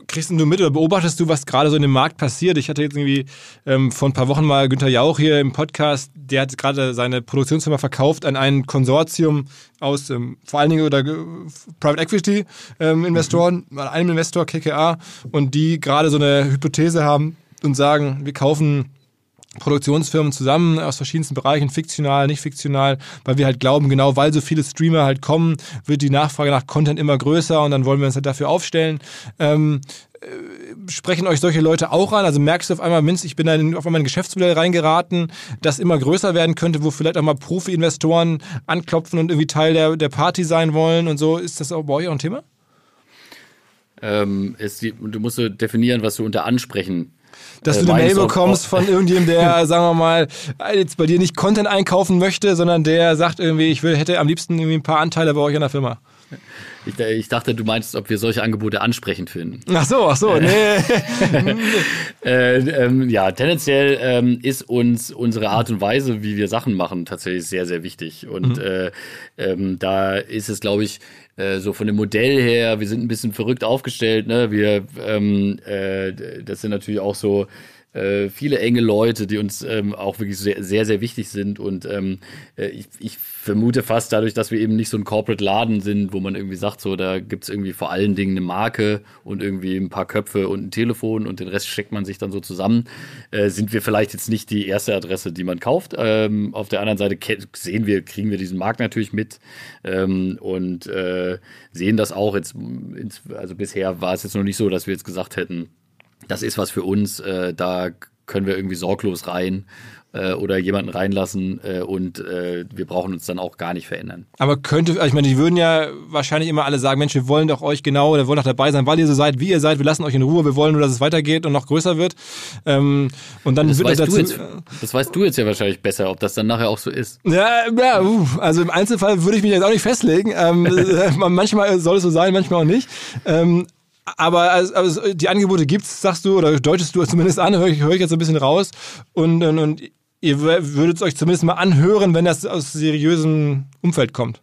kriegst du mit oder beobachtest du, was gerade so in dem Markt passiert? Ich hatte jetzt irgendwie ähm, vor ein paar Wochen mal Günther Jauch hier im Podcast, der hat gerade seine Produktionsfirma verkauft an ein Konsortium aus ähm, vor allen Dingen oder äh, Private Equity ähm, Investoren, mhm. einem Investor KKA und die gerade so eine Hypothese haben und sagen, wir kaufen Produktionsfirmen zusammen aus verschiedensten Bereichen, fiktional, nicht fiktional, weil wir halt glauben, genau weil so viele Streamer halt kommen, wird die Nachfrage nach Content immer größer und dann wollen wir uns halt dafür aufstellen. Ähm, äh, sprechen euch solche Leute auch an? Also merkst du auf einmal, Minz, ich bin da auf einmal ein Geschäftsmodell reingeraten, das immer größer werden könnte, wo vielleicht auch mal Profi-Investoren anklopfen und irgendwie Teil der, der Party sein wollen und so. Ist das auch bei euch auch ein Thema? Ähm, die, du musst definieren, was du unter ansprechen dass du eine Mail bekommst von irgendjemandem, der, sagen wir mal, jetzt bei dir nicht Content einkaufen möchte, sondern der sagt irgendwie, ich will, hätte am liebsten irgendwie ein paar Anteile bei euch in der Firma. Ich, ich, dachte, du meinst, ob wir solche Angebote ansprechend finden. Ach so, ach so, nee. äh, ähm, ja, tendenziell ähm, ist uns unsere Art und Weise, wie wir Sachen machen, tatsächlich sehr, sehr wichtig. Und mhm. äh, ähm, da ist es, glaube ich, äh, so von dem Modell her, wir sind ein bisschen verrückt aufgestellt. Ne? Wir, ähm, äh, das sind natürlich auch so äh, viele enge Leute, die uns ähm, auch wirklich sehr, sehr, sehr wichtig sind. Und ähm, äh, ich, ich vermute fast dadurch, dass wir eben nicht so ein Corporate-Laden sind, wo man irgendwie sagt, so, da gibt's irgendwie vor allen Dingen eine Marke und irgendwie ein paar Köpfe und ein Telefon und den Rest steckt man sich dann so zusammen, äh, sind wir vielleicht jetzt nicht die erste Adresse, die man kauft. Ähm, auf der anderen Seite sehen wir, kriegen wir diesen Markt natürlich mit ähm, und äh, sehen das auch jetzt, also bisher war es jetzt noch nicht so, dass wir jetzt gesagt hätten, das ist was für uns, äh, da können wir irgendwie sorglos rein oder jemanden reinlassen äh, und äh, wir brauchen uns dann auch gar nicht verändern. Aber könnte, also ich meine, die würden ja wahrscheinlich immer alle sagen, Mensch, wir wollen doch euch genau oder wollen doch dabei sein, weil ihr so seid, wie ihr seid, wir lassen euch in Ruhe, wir wollen nur, dass es weitergeht und noch größer wird. Ähm, und dann das wird weißt dazu, du jetzt, das weißt du jetzt ja wahrscheinlich besser, ob das dann nachher auch so ist. Ja, ja also im Einzelfall würde ich mich jetzt auch nicht festlegen. Ähm, manchmal soll es so sein, manchmal auch nicht. Ähm, aber also, also die Angebote gibt's, sagst du, oder deutest du zumindest an, höre ich, hör ich jetzt ein bisschen raus. Und, und, und ihr würdet es euch zumindest mal anhören, wenn das aus seriösem Umfeld kommt.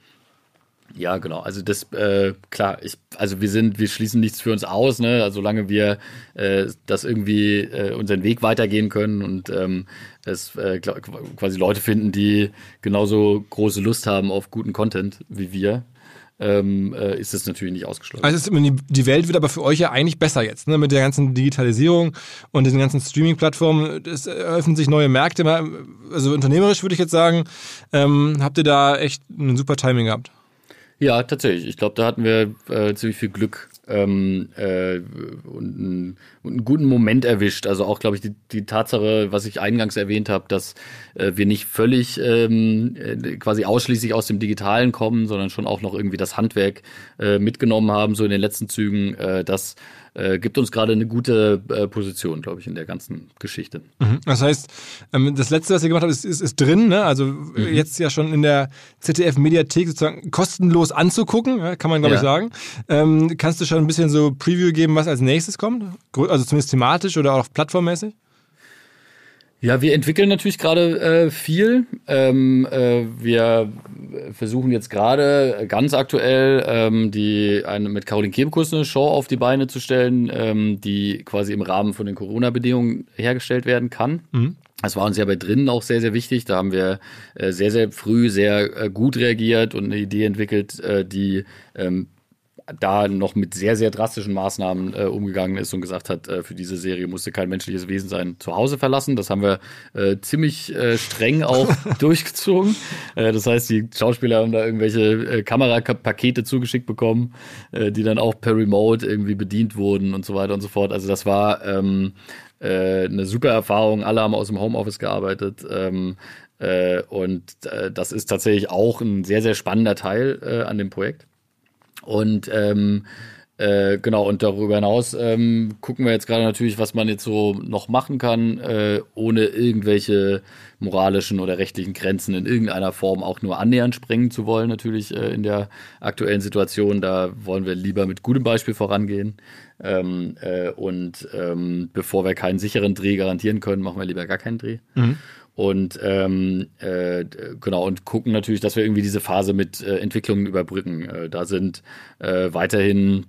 Ja, genau. Also das, äh, klar, ich, also wir sind, wir schließen nichts für uns aus, ne? Also solange wir äh, das irgendwie äh, unseren Weg weitergehen können und ähm, es äh, quasi Leute finden, die genauso große Lust haben auf guten Content wie wir, ähm, äh, ist das natürlich nicht ausgeschlossen. Also die Welt wird aber für euch ja eigentlich besser jetzt, ne? mit der ganzen Digitalisierung und den ganzen Streaming-Plattformen. Es eröffnen sich neue Märkte. Also unternehmerisch würde ich jetzt sagen, ähm, habt ihr da echt ein super Timing gehabt? Ja, tatsächlich. Ich glaube, da hatten wir äh, ziemlich viel Glück ähm, äh, und, einen, guten Moment erwischt. Also auch, glaube ich, die, die Tatsache, was ich eingangs erwähnt habe, dass äh, wir nicht völlig ähm, äh, quasi ausschließlich aus dem Digitalen kommen, sondern schon auch noch irgendwie das Handwerk äh, mitgenommen haben, so in den letzten Zügen, äh, das äh, gibt uns gerade eine gute äh, Position, glaube ich, in der ganzen Geschichte. Mhm. Das heißt, ähm, das letzte, was ihr gemacht habt, ist, ist, ist drin, ne? also mhm. jetzt ja schon in der ZDF-Mediathek sozusagen kostenlos anzugucken, ja, kann man glaube ja. ich sagen. Ähm, kannst du schon ein bisschen so Preview geben, was als nächstes kommt? Also zumindest thematisch oder auch plattformmäßig? Ja, wir entwickeln natürlich gerade äh, viel. Ähm, äh, wir versuchen jetzt gerade ganz aktuell ähm, die eine mit Caroline Kebekus eine Show auf die Beine zu stellen, ähm, die quasi im Rahmen von den Corona-Bedingungen hergestellt werden kann. Mhm. Das war uns ja bei drinnen auch sehr, sehr wichtig. Da haben wir äh, sehr, sehr früh sehr äh, gut reagiert und eine Idee entwickelt, äh, die ähm, da noch mit sehr, sehr drastischen Maßnahmen äh, umgegangen ist und gesagt hat, äh, für diese Serie musste kein menschliches Wesen sein zu Hause verlassen. Das haben wir äh, ziemlich äh, streng auch durchgezogen. Äh, das heißt, die Schauspieler haben da irgendwelche äh, Kamerapakete zugeschickt bekommen, die dann auch per Remote irgendwie bedient wurden und so weiter und so fort. Also das war ähm, eine super Erfahrung. Alle haben aus dem Homeoffice gearbeitet. Ähm, und das ist tatsächlich auch ein sehr, sehr spannender Teil an dem Projekt. Und ähm, äh, genau, und darüber hinaus ähm, gucken wir jetzt gerade natürlich, was man jetzt so noch machen kann, äh, ohne irgendwelche moralischen oder rechtlichen Grenzen in irgendeiner Form auch nur annähernd sprengen zu wollen, natürlich äh, in der aktuellen Situation. Da wollen wir lieber mit gutem Beispiel vorangehen. Ähm, äh, und ähm, bevor wir keinen sicheren Dreh garantieren können, machen wir lieber gar keinen Dreh. Mhm und ähm, äh, genau und gucken natürlich, dass wir irgendwie diese Phase mit äh, Entwicklungen überbrücken. Äh, da sind äh, weiterhin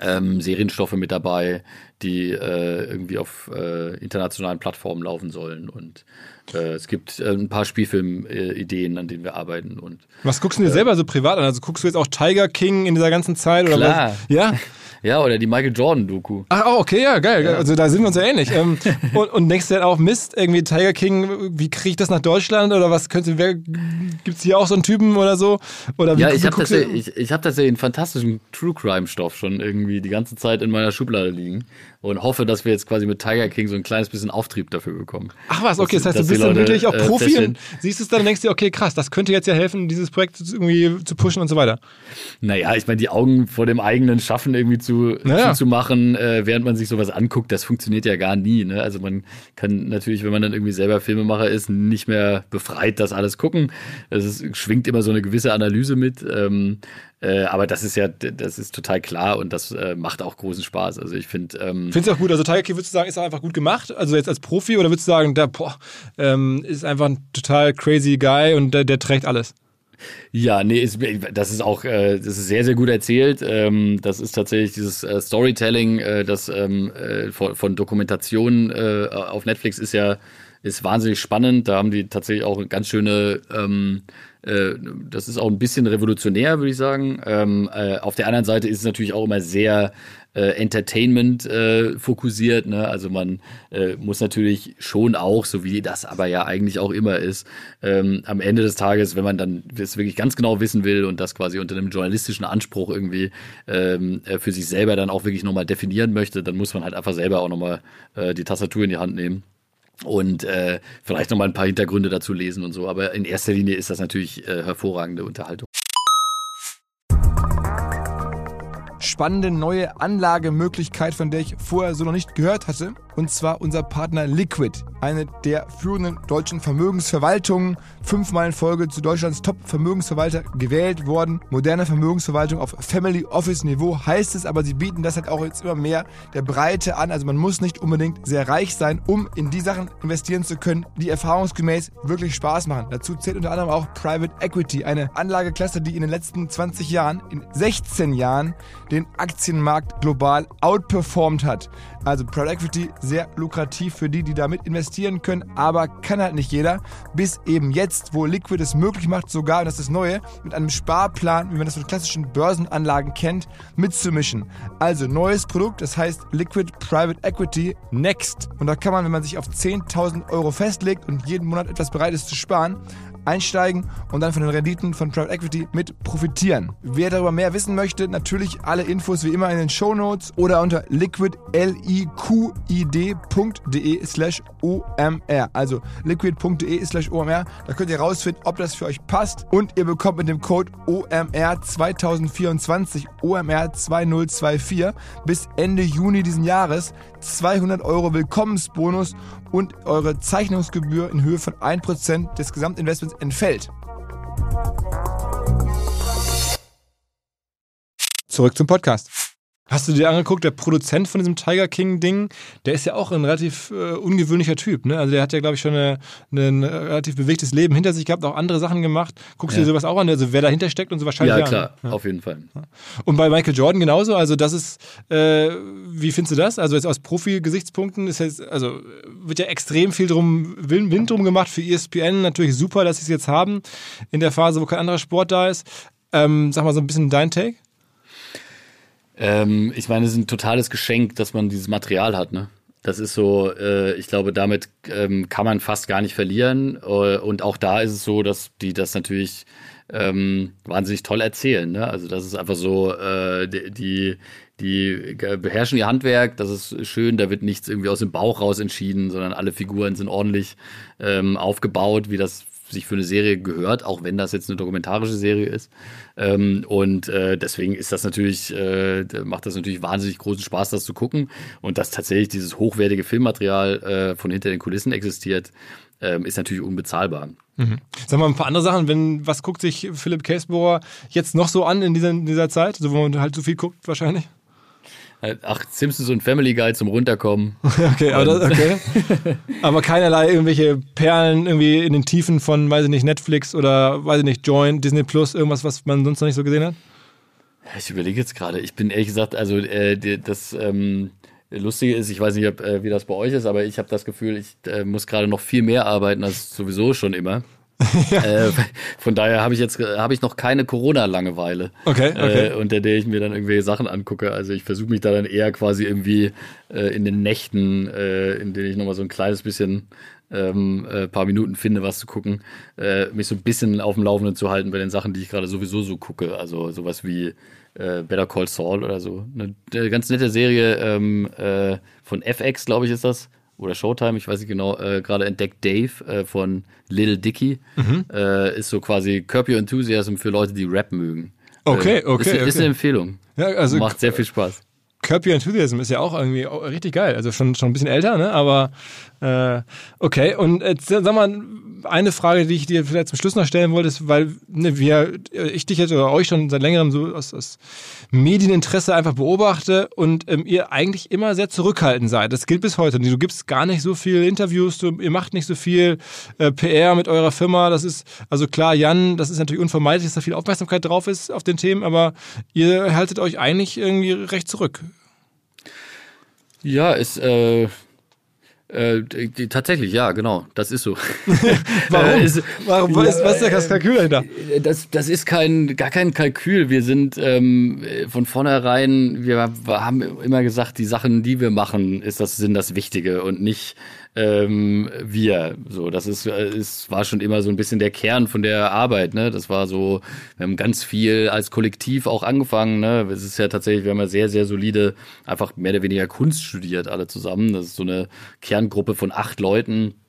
ähm, Serienstoffe mit dabei, die äh, irgendwie auf äh, internationalen Plattformen laufen sollen. Und es gibt äh, ein paar Spielfilmideen, an denen wir arbeiten. Und, was guckst du dir selber so privat an? Also guckst du jetzt auch Tiger King in dieser ganzen Zeit? Oder Klar. Was? Ja? Ja, oder die Michael Jordan-Doku. Ach, oh, okay, ja, geil. Ja. Also da sind wir uns ja ähnlich. Ähm, und, und denkst du dann auch, Mist, irgendwie Tiger King, wie kriege ich das nach Deutschland? Oder was könnte, wer, gibt's hier auch so einen Typen oder so? Oder wie, ja, ich habe tatsächlich, ich, ich hab tatsächlich einen fantastischen True-Crime-Stoff schon irgendwie die ganze Zeit in meiner Schublade liegen und hoffe, dass wir jetzt quasi mit Tiger King so ein kleines bisschen Auftrieb dafür bekommen. Ach was, okay, das heißt, du bist dann wirklich auch Profi äh, und siehst es dann und denkst dir, okay, krass, das könnte jetzt ja helfen, dieses Projekt irgendwie zu pushen und so weiter. Naja, ich meine, die Augen vor dem eigenen Schaffen irgendwie zu, naja. zu machen, äh, während man sich sowas anguckt, das funktioniert ja gar nie. Ne? Also man kann natürlich, wenn man dann irgendwie selber Filmemacher ist, nicht mehr befreit das alles gucken. Es schwingt immer so eine gewisse Analyse mit. Ähm, äh, aber das ist ja, das ist total klar und das äh, macht auch großen Spaß. Also ich finde. Ähm Findest du auch gut? Also Tiger King würdest du sagen, ist einfach gut gemacht? Also jetzt als Profi oder würdest du sagen, der boah, ähm, ist einfach ein total crazy Guy und der, der trägt alles? Ja, nee, ist, das ist auch, äh, das ist sehr, sehr gut erzählt. Ähm, das ist tatsächlich dieses äh, Storytelling, äh, das ähm, äh, von, von Dokumentationen äh, auf Netflix ist ja ist wahnsinnig spannend. Da haben die tatsächlich auch ganz schöne ähm, äh, das ist auch ein bisschen revolutionär, würde ich sagen. Ähm, äh, auf der anderen Seite ist es natürlich auch immer sehr äh, Entertainment äh, fokussiert. Ne? Also man äh, muss natürlich schon auch, so wie das aber ja eigentlich auch immer ist, ähm, am Ende des Tages, wenn man dann es wirklich ganz genau wissen will und das quasi unter einem journalistischen Anspruch irgendwie ähm, äh, für sich selber dann auch wirklich nochmal definieren möchte, dann muss man halt einfach selber auch nochmal äh, die Tastatur in die Hand nehmen und äh, vielleicht noch mal ein paar Hintergründe dazu lesen und so. Aber in erster Linie ist das natürlich äh, hervorragende Unterhaltung. Spannende neue Anlagemöglichkeit, von der ich vorher so noch nicht gehört hatte und zwar unser Partner Liquid, eine der führenden deutschen Vermögensverwaltungen, fünfmal in Folge zu Deutschlands Top-Vermögensverwalter gewählt worden. Moderne Vermögensverwaltung auf Family Office Niveau heißt es, aber sie bieten das halt auch jetzt immer mehr der Breite an. Also man muss nicht unbedingt sehr reich sein, um in die Sachen investieren zu können, die erfahrungsgemäß wirklich Spaß machen. Dazu zählt unter anderem auch Private Equity, eine Anlageklasse, die in den letzten 20 Jahren, in 16 Jahren, den Aktienmarkt global outperformed hat. Also Private Equity sehr lukrativ für die, die damit investieren können, aber kann halt nicht jeder. Bis eben jetzt, wo Liquid es möglich macht, sogar, und das ist das Neue, mit einem Sparplan, wie man das von klassischen Börsenanlagen kennt, mitzumischen. Also neues Produkt, das heißt Liquid Private Equity Next. Und da kann man, wenn man sich auf 10.000 Euro festlegt und jeden Monat etwas bereit ist zu sparen, einsteigen und dann von den Renditen von Private Equity mit profitieren. Wer darüber mehr wissen möchte, natürlich alle Infos wie immer in den Show Notes oder unter liquid.de slash omr. Also liquid.de slash omr. Da könnt ihr rausfinden, ob das für euch passt und ihr bekommt mit dem Code OMR 2024 OMR 2024 bis Ende Juni diesen Jahres 200 Euro Willkommensbonus und eure Zeichnungsgebühr in Höhe von 1% des Gesamtinvestments entfällt. Zurück zum Podcast. Hast du dir angeguckt, der Produzent von diesem Tiger King-Ding, der ist ja auch ein relativ äh, ungewöhnlicher Typ. Ne? Also der hat ja, glaube ich, schon eine, eine, ein relativ bewegtes Leben hinter sich gehabt, auch andere Sachen gemacht. Guckst ja. du dir sowas auch an? Also wer dahinter steckt und so wahrscheinlich. Ja, klar, ja. auf jeden Fall. Und bei Michael Jordan genauso. Also das ist, äh, wie findest du das? Also jetzt aus Profi-Gesichtspunkten ist jetzt, also wird ja extrem viel drum, Wind drum gemacht für ESPN. Natürlich super, dass sie es jetzt haben in der Phase, wo kein anderer Sport da ist. Ähm, sag mal so ein bisschen dein Take. Ähm, ich meine, es ist ein totales Geschenk, dass man dieses Material hat, ne? Das ist so, äh, ich glaube, damit ähm, kann man fast gar nicht verlieren. Äh, und auch da ist es so, dass die das natürlich ähm, wahnsinnig toll erzählen. Ne? Also das ist einfach so, äh, die, die beherrschen ihr Handwerk, das ist schön, da wird nichts irgendwie aus dem Bauch raus entschieden, sondern alle Figuren sind ordentlich ähm, aufgebaut, wie das sich für eine Serie gehört, auch wenn das jetzt eine dokumentarische Serie ist. Ähm, und äh, deswegen ist das natürlich, äh, macht das natürlich wahnsinnig großen Spaß, das zu gucken. Und dass tatsächlich dieses hochwertige Filmmaterial äh, von hinter den Kulissen existiert, ähm, ist natürlich unbezahlbar. Mhm. Sag mal ein paar andere Sachen. Wenn, was guckt sich Philipp Käsbohrer jetzt noch so an in dieser, in dieser Zeit, so, wo man halt so viel guckt wahrscheinlich? Ach, Simpsons und Family Guy zum Runterkommen. okay, aber, das, okay. aber keinerlei irgendwelche Perlen irgendwie in den Tiefen von, weiß ich nicht, Netflix oder, weiß ich nicht, Join, Disney Plus, irgendwas, was man sonst noch nicht so gesehen hat? Ich überlege jetzt gerade. Ich bin ehrlich gesagt, also äh, das, ähm, Lustige ist, ich weiß nicht, ob, äh, wie das bei euch ist, aber ich habe das Gefühl, ich äh, muss gerade noch viel mehr arbeiten als sowieso schon immer. ja. äh, von daher habe ich jetzt habe ich noch keine Corona-Langeweile, okay, okay. Äh, unter der ich mir dann irgendwelche Sachen angucke. Also ich versuche mich da dann eher quasi irgendwie äh, in den Nächten, äh, in denen ich nochmal so ein kleines bisschen ähm, äh, paar Minuten finde, was zu gucken, äh, mich so ein bisschen auf dem Laufenden zu halten bei den Sachen, die ich gerade sowieso so gucke. Also sowas wie äh, Better Call Saul oder so. Eine, ganz nette Serie ähm, äh, von FX, glaube ich, ist das oder Showtime, ich weiß nicht genau, äh, gerade entdeckt Dave äh, von Little Dicky. Mhm. Äh, ist so quasi Curb Your Enthusiasm für Leute, die Rap mögen. Okay, äh, okay. Ist, okay. ist eine Empfehlung. Ja, also Macht sehr viel Spaß. Curb Your Enthusiasm ist ja auch irgendwie richtig geil. Also schon, schon ein bisschen älter, ne? Aber äh, okay. Und jetzt sag mal, eine Frage, die ich dir vielleicht zum Schluss noch stellen wollte, ist, weil ne, wir, ich dich jetzt oder euch schon seit längerem so aus, aus Medieninteresse einfach beobachte und ähm, ihr eigentlich immer sehr zurückhaltend seid. Das gilt bis heute. Du gibst gar nicht so viel Interviews, du, ihr macht nicht so viel äh, PR mit eurer Firma. Das ist, also klar, Jan, das ist natürlich unvermeidlich, dass da viel Aufmerksamkeit drauf ist auf den Themen, aber ihr haltet euch eigentlich irgendwie recht zurück. Ja, ist äh, äh, tatsächlich, ja, genau, das ist so. Warum? Äh, ist, Warum? Was, was ist das Kalkül dahinter? Das, das ist kein, gar kein Kalkül. Wir sind ähm, von vornherein, wir haben immer gesagt, die Sachen, die wir machen, ist das, sind das Wichtige und nicht ähm, wir. So, das ist, ist, war schon immer so ein bisschen der Kern von der Arbeit. Ne? Das war so, wir haben ganz viel als Kollektiv auch angefangen. Ne? Es ist ja tatsächlich, wir haben ja sehr, sehr solide, einfach mehr oder weniger Kunst studiert, alle zusammen. Das ist so eine Kerngruppe von acht Leuten äh,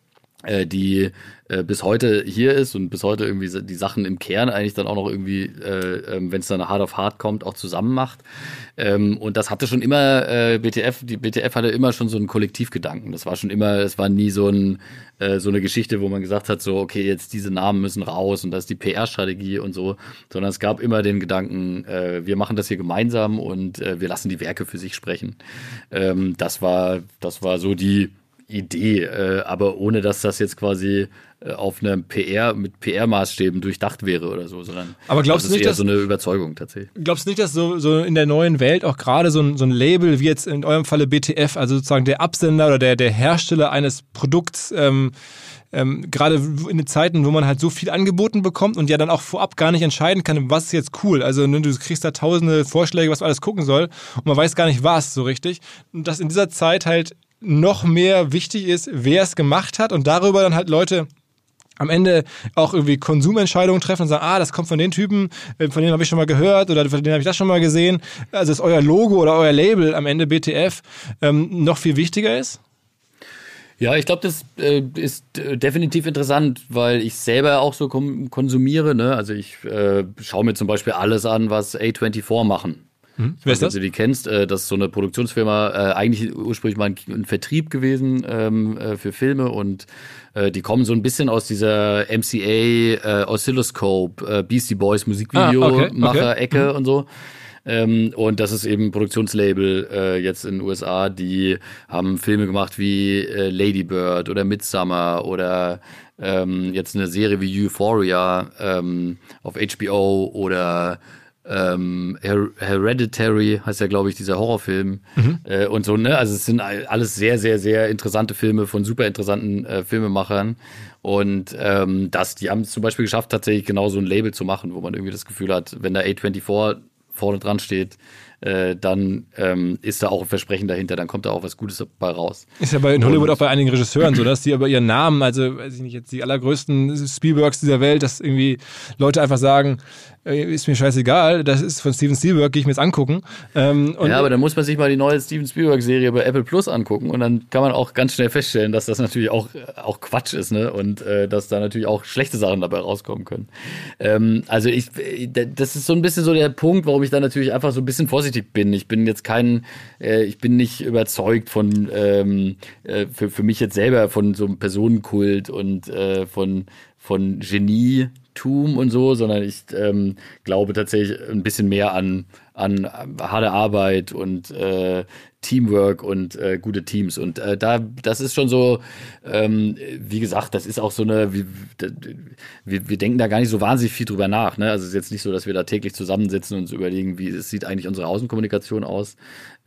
die äh, bis heute hier ist und bis heute irgendwie die Sachen im Kern eigentlich dann auch noch irgendwie, äh, äh, wenn es dann hart auf hart kommt, auch zusammen macht. Ähm, und das hatte schon immer, äh, BTF, die BTF hatte immer schon so einen Kollektivgedanken. Das war schon immer, es war nie so, ein, äh, so eine Geschichte, wo man gesagt hat, so, okay, jetzt diese Namen müssen raus und das ist die PR-Strategie und so, sondern es gab immer den Gedanken, äh, wir machen das hier gemeinsam und äh, wir lassen die Werke für sich sprechen. Ähm, das war, das war so die Idee, äh, aber ohne dass das jetzt quasi äh, auf einem PR mit PR-Maßstäben durchdacht wäre oder so, sondern aber glaubst das ist nicht, eher dass, so eine Überzeugung tatsächlich. Glaubst du nicht, dass so, so in der neuen Welt auch gerade so ein, so ein Label wie jetzt in eurem Falle BTF, also sozusagen der Absender oder der, der Hersteller eines Produkts, ähm, ähm, gerade in den Zeiten, wo man halt so viel angeboten bekommt und ja dann auch vorab gar nicht entscheiden kann, was ist jetzt cool. Also ne, du kriegst da tausende Vorschläge, was man alles gucken soll und man weiß gar nicht was so richtig. Und dass in dieser Zeit halt noch mehr wichtig ist, wer es gemacht hat und darüber dann halt Leute am Ende auch irgendwie Konsumentscheidungen treffen und sagen, ah, das kommt von den Typen, äh, von denen habe ich schon mal gehört oder von denen habe ich das schon mal gesehen. Also dass euer Logo oder euer Label am Ende BTF ähm, noch viel wichtiger ist? Ja, ich glaube, das äh, ist äh, definitiv interessant, weil ich selber auch so konsumiere. Ne? Also ich äh, schaue mir zum Beispiel alles an, was A24 machen. Hm. Wer ist das? Wenn du die kennst, äh, das ist so eine Produktionsfirma, äh, eigentlich ursprünglich mal ein, ein Vertrieb gewesen ähm, äh, für Filme und äh, die kommen so ein bisschen aus dieser MCA, äh, Oscilloscope, äh, Beastie Boys Musikvideo-Macher-Ecke ah, okay, okay. und so. Ähm, und das ist eben ein Produktionslabel äh, jetzt in den USA, die haben Filme gemacht wie äh, Lady Bird oder Midsummer oder ähm, jetzt eine Serie wie Euphoria ähm, auf HBO oder ähm, Her Hereditary heißt ja, glaube ich, dieser Horrorfilm mhm. äh, und so, ne? Also es sind alles sehr, sehr, sehr interessante Filme von super interessanten äh, Filmemachern. Und ähm, das, die haben es zum Beispiel geschafft, tatsächlich genau so ein Label zu machen, wo man irgendwie das Gefühl hat, wenn da A24 vorne dran steht, äh, dann ähm, ist da auch ein Versprechen dahinter, dann kommt da auch was Gutes dabei raus. Ist ja bei in Hollywood und, auch bei einigen Regisseuren so, dass die aber ihren Namen, also weiß ich nicht, jetzt die allergrößten Spielbergs dieser Welt, dass irgendwie Leute einfach sagen, äh, ist mir scheißegal, das ist von Steven Spielberg, gehe ich mir jetzt angucken. Ähm, ja, aber dann muss man sich mal die neue Steven Spielberg-Serie bei Apple Plus angucken und dann kann man auch ganz schnell feststellen, dass das natürlich auch, auch Quatsch ist, ne? Und äh, dass da natürlich auch schlechte Sachen dabei rauskommen können. Ähm, also ich, das ist so ein bisschen so der Punkt, warum ich da natürlich einfach so ein bisschen vorsichtig bin. Ich bin jetzt kein, äh, ich bin nicht überzeugt von, ähm, äh, für, für mich jetzt selber von so einem Personenkult und äh, von von Genie Tum und so, sondern ich ähm, glaube tatsächlich ein bisschen mehr an, an harte Arbeit und äh, Teamwork und äh, gute Teams. Und äh, da, das ist schon so, ähm, wie gesagt, das ist auch so eine, wir, wir, wir denken da gar nicht so wahnsinnig viel drüber nach. Ne? Also es ist jetzt nicht so, dass wir da täglich zusammensitzen und uns überlegen, wie es sieht eigentlich unsere Außenkommunikation aus.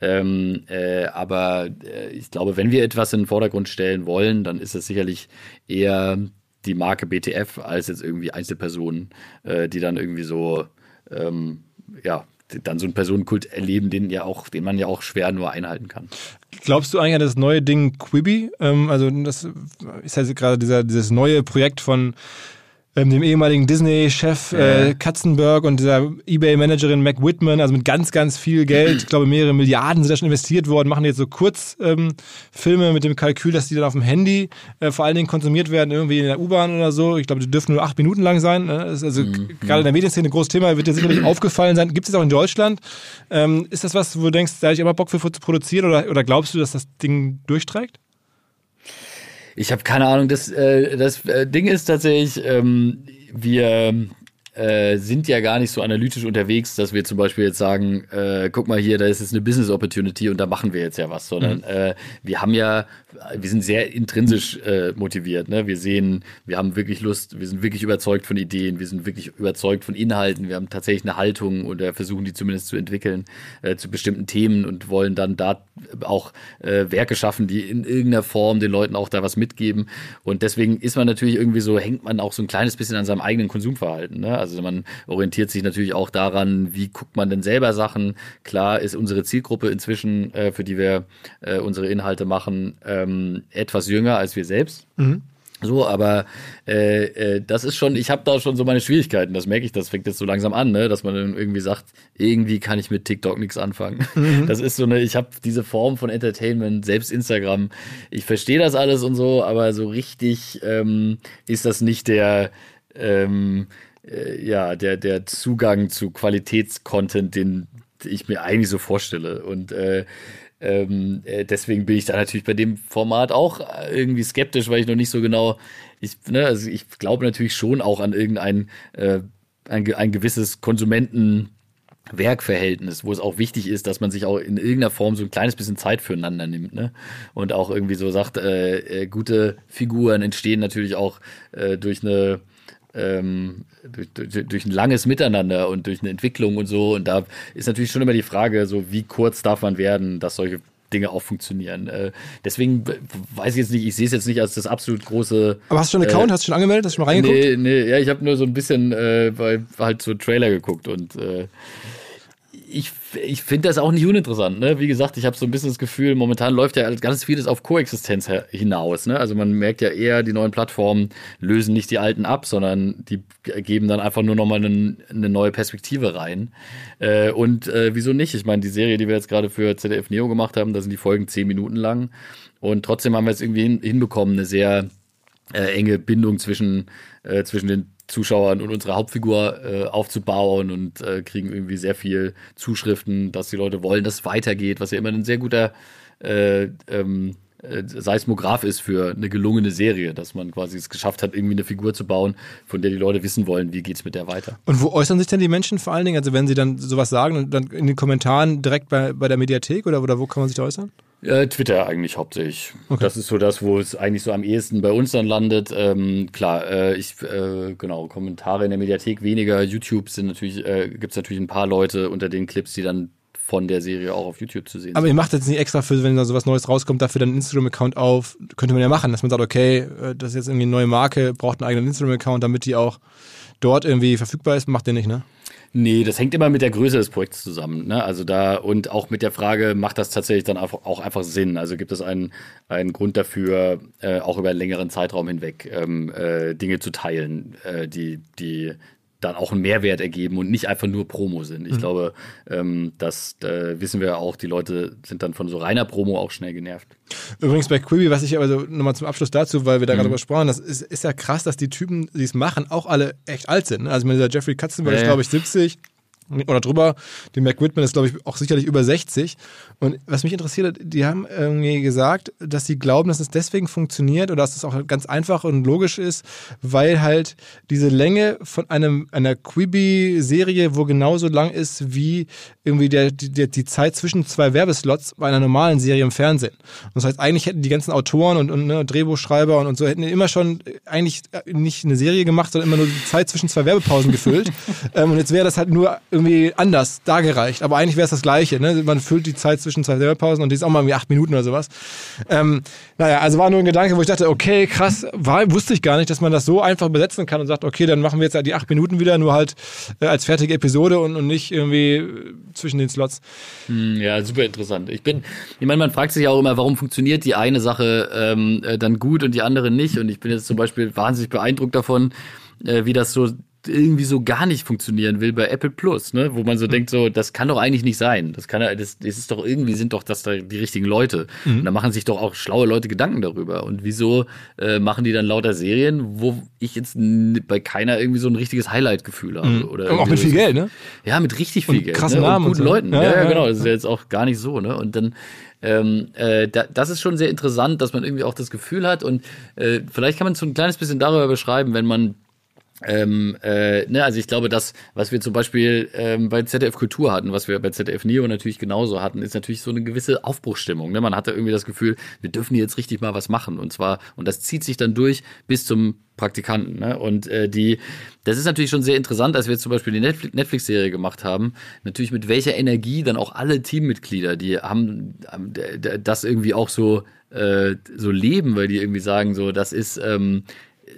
Ähm, äh, aber äh, ich glaube, wenn wir etwas in den Vordergrund stellen wollen, dann ist es sicherlich eher die Marke BTF als jetzt irgendwie Einzelpersonen, äh, die dann irgendwie so, ähm, ja, dann so einen Personenkult erleben, den ja auch, den man ja auch schwer nur einhalten kann. Glaubst du eigentlich an das neue Ding Quibi? Ähm, also das ist halt gerade dieser, dieses neue Projekt von ähm, dem ehemaligen Disney-Chef äh, Katzenberg und dieser Ebay-Managerin Mac Whitman, also mit ganz, ganz viel Geld, ich glaube mehrere Milliarden sind da schon investiert worden, machen jetzt so Kurzfilme ähm, mit dem Kalkül, dass die dann auf dem Handy äh, vor allen Dingen konsumiert werden, irgendwie in der U-Bahn oder so. Ich glaube, die dürfen nur acht Minuten lang sein. Ne? Das ist also mhm. gerade in der Medienszene ein großes Thema, wird dir sicherlich aufgefallen sein. Gibt es auch in Deutschland? Ähm, ist das was, wo du denkst, da hätte ich immer Bock für zu produzieren oder, oder glaubst du, dass das Ding durchträgt? Ich habe keine Ahnung. Das, äh, das äh, Ding ist tatsächlich, ähm, wir äh, sind ja gar nicht so analytisch unterwegs, dass wir zum Beispiel jetzt sagen, äh, guck mal hier, da ist jetzt eine Business Opportunity und da machen wir jetzt ja was, sondern mhm. äh, wir haben ja, wir sind sehr intrinsisch äh, motiviert. Ne? Wir sehen, wir haben wirklich Lust, wir sind wirklich überzeugt von Ideen, wir sind wirklich überzeugt von Inhalten, wir haben tatsächlich eine Haltung oder versuchen die zumindest zu entwickeln äh, zu bestimmten Themen und wollen dann da auch äh, Werke schaffen, die in irgendeiner Form den Leuten auch da was mitgeben. Und deswegen ist man natürlich irgendwie so, hängt man auch so ein kleines bisschen an seinem eigenen Konsumverhalten. Ne? Also man orientiert sich natürlich auch daran, wie guckt man denn selber Sachen. Klar ist unsere Zielgruppe inzwischen, äh, für die wir äh, unsere Inhalte machen, ähm, etwas jünger als wir selbst. Mhm. So, aber äh, äh, das ist schon, ich habe da schon so meine Schwierigkeiten, das merke ich, das fängt jetzt so langsam an, ne? dass man dann irgendwie sagt, irgendwie kann ich mit TikTok nichts anfangen. Mhm. Das ist so eine, ich habe diese Form von Entertainment, selbst Instagram, ich verstehe das alles und so, aber so richtig ähm, ist das nicht der, ähm, äh, ja, der, der Zugang zu Qualitätscontent, den ich mir eigentlich so vorstelle. Und äh, ähm, äh, deswegen bin ich da natürlich bei dem Format auch irgendwie skeptisch, weil ich noch nicht so genau, ich, ne, also ich glaube natürlich schon auch an irgendein äh, ein, ein gewisses Konsumenten Werkverhältnis, wo es auch wichtig ist, dass man sich auch in irgendeiner Form so ein kleines bisschen Zeit füreinander nimmt, ne? Und auch irgendwie so sagt, äh, äh, gute Figuren entstehen natürlich auch äh, durch eine ähm, durch, durch, durch, ein langes Miteinander und durch eine Entwicklung und so. Und da ist natürlich schon immer die Frage, so wie kurz darf man werden, dass solche Dinge auch funktionieren. Äh, deswegen weiß ich jetzt nicht, ich sehe es jetzt nicht als das absolut große. Aber hast du schon einen Account? Äh, hast du schon angemeldet? Hast du schon mal reingeguckt? Nee, nee, ja, ich habe nur so ein bisschen äh, bei, halt so Trailer geguckt und äh, ich, ich finde das auch nicht uninteressant. Ne? Wie gesagt, ich habe so ein bisschen das Gefühl, momentan läuft ja ganz vieles auf Koexistenz hinaus. Ne? Also man merkt ja eher, die neuen Plattformen lösen nicht die alten ab, sondern die geben dann einfach nur nochmal eine, neue Perspektive rein. Äh, und äh, wieso nicht? Ich meine, die Serie, die wir jetzt gerade für ZDF Neo gemacht haben, da sind die Folgen zehn Minuten lang. Und trotzdem haben wir es irgendwie hin, hinbekommen, eine sehr äh, enge Bindung zwischen, äh, zwischen den Zuschauern und unsere Hauptfigur äh, aufzubauen und äh, kriegen irgendwie sehr viel Zuschriften, dass die Leute wollen, dass es weitergeht, was ja immer ein sehr guter äh, ähm, äh, Seismograph ist für eine gelungene Serie, dass man quasi es geschafft hat, irgendwie eine Figur zu bauen, von der die Leute wissen wollen, wie geht es mit der weiter. Und wo äußern sich denn die Menschen vor allen Dingen? Also wenn sie dann sowas sagen, dann in den Kommentaren direkt bei, bei der Mediathek oder, oder wo kann man sich da äußern? Äh, Twitter eigentlich hauptsächlich. Okay. Das ist so das, wo es eigentlich so am ehesten bei uns dann landet. Ähm, klar, äh, ich äh, genau Kommentare in der Mediathek weniger. YouTube sind natürlich äh, gibt es natürlich ein paar Leute unter den Clips, die dann von der Serie auch auf YouTube zu sehen Aber sind. ihr macht jetzt nicht extra für, wenn da sowas Neues rauskommt, dafür dann einen Instagram-Account auf. Könnte man ja machen, dass man sagt, okay, äh, das ist jetzt irgendwie eine neue Marke, braucht einen eigenen Instagram-Account, damit die auch dort irgendwie verfügbar ist. Macht ihr nicht, ne? Nee, das hängt immer mit der Größe des Projekts zusammen. Ne? Also da und auch mit der Frage, macht das tatsächlich dann auch einfach Sinn? Also gibt es einen, einen Grund dafür, äh, auch über einen längeren Zeitraum hinweg ähm, äh, Dinge zu teilen, äh, die, die dann auch einen Mehrwert ergeben und nicht einfach nur Promo sind. Ich mhm. glaube, ähm, das äh, wissen wir auch, die Leute sind dann von so reiner Promo auch schnell genervt. Übrigens bei Quibi, was ich aber so nochmal zum Abschluss dazu, weil wir da mhm. gerade gesprochen das ist, ist ja krass, dass die Typen, die es machen, auch alle echt alt sind. Ne? Also ich meine, dieser Jeffrey Katzenberg ja, ist, glaube ich, 70. oder drüber. Die Mac Whitman ist, glaube ich, auch sicherlich über 60. Und was mich interessiert, die haben irgendwie gesagt, dass sie glauben, dass es deswegen funktioniert oder dass es auch ganz einfach und logisch ist, weil halt diese Länge von einem, einer Quibi-Serie, wo genauso lang ist wie irgendwie der, die, die Zeit zwischen zwei Werbeslots bei einer normalen Serie im Fernsehen. Und das heißt, eigentlich hätten die ganzen Autoren und, und ne, Drehbuchschreiber und, und so hätten immer schon eigentlich nicht eine Serie gemacht, sondern immer nur die Zeit zwischen zwei Werbepausen gefüllt. ähm, und jetzt wäre das halt nur irgendwie anders dargereicht. Aber eigentlich wäre es das Gleiche. Ne? Man füllt die Zeit zwischen zwei Werbepausen und die ist auch mal irgendwie acht Minuten oder sowas. Ähm, naja, also war nur ein Gedanke, wo ich dachte, okay, krass, war, wusste ich gar nicht, dass man das so einfach besetzen kann und sagt, okay, dann machen wir jetzt die acht Minuten wieder, nur halt äh, als fertige Episode und, und nicht irgendwie zwischen den Slots. Hm, ja, super interessant. Ich bin, ich meine, man fragt sich auch immer, warum funktioniert die eine Sache ähm, äh, dann gut und die andere nicht. Und ich bin jetzt zum Beispiel wahnsinnig beeindruckt davon, äh, wie das so irgendwie so gar nicht funktionieren will bei Apple Plus, ne? Wo man so mhm. denkt, so, das kann doch eigentlich nicht sein. Das kann das, das ist doch irgendwie sind doch das da die richtigen Leute. Mhm. Und da machen sich doch auch schlaue Leute Gedanken darüber. Und wieso äh, machen die dann lauter Serien, wo ich jetzt bei keiner irgendwie so ein richtiges Highlight-Gefühl habe? Mhm. Oder auch mit viel Geld, ne? Ja, mit richtig viel und Geld. Krasse ne? Namen und guten und so. Leuten. Ja, ja, ja, genau. Das ist ja jetzt auch gar nicht so, ne? Und dann ähm, äh, da, das ist schon sehr interessant, dass man irgendwie auch das Gefühl hat und äh, vielleicht kann man so ein kleines bisschen darüber beschreiben, wenn man ähm, äh, ne, also ich glaube, das, was wir zum Beispiel ähm, bei ZDF Kultur hatten, was wir bei ZDF Neo natürlich genauso hatten, ist natürlich so eine gewisse Aufbruchstimmung. Ne? Man hatte irgendwie das Gefühl, wir dürfen hier jetzt richtig mal was machen. Und zwar, und das zieht sich dann durch bis zum Praktikanten. Ne? Und äh, die, das ist natürlich schon sehr interessant, als wir jetzt zum Beispiel die Netflix-Serie gemacht haben, natürlich mit welcher Energie dann auch alle Teammitglieder, die haben, haben das irgendwie auch so äh, so leben, weil die irgendwie sagen, so, das ist ähm,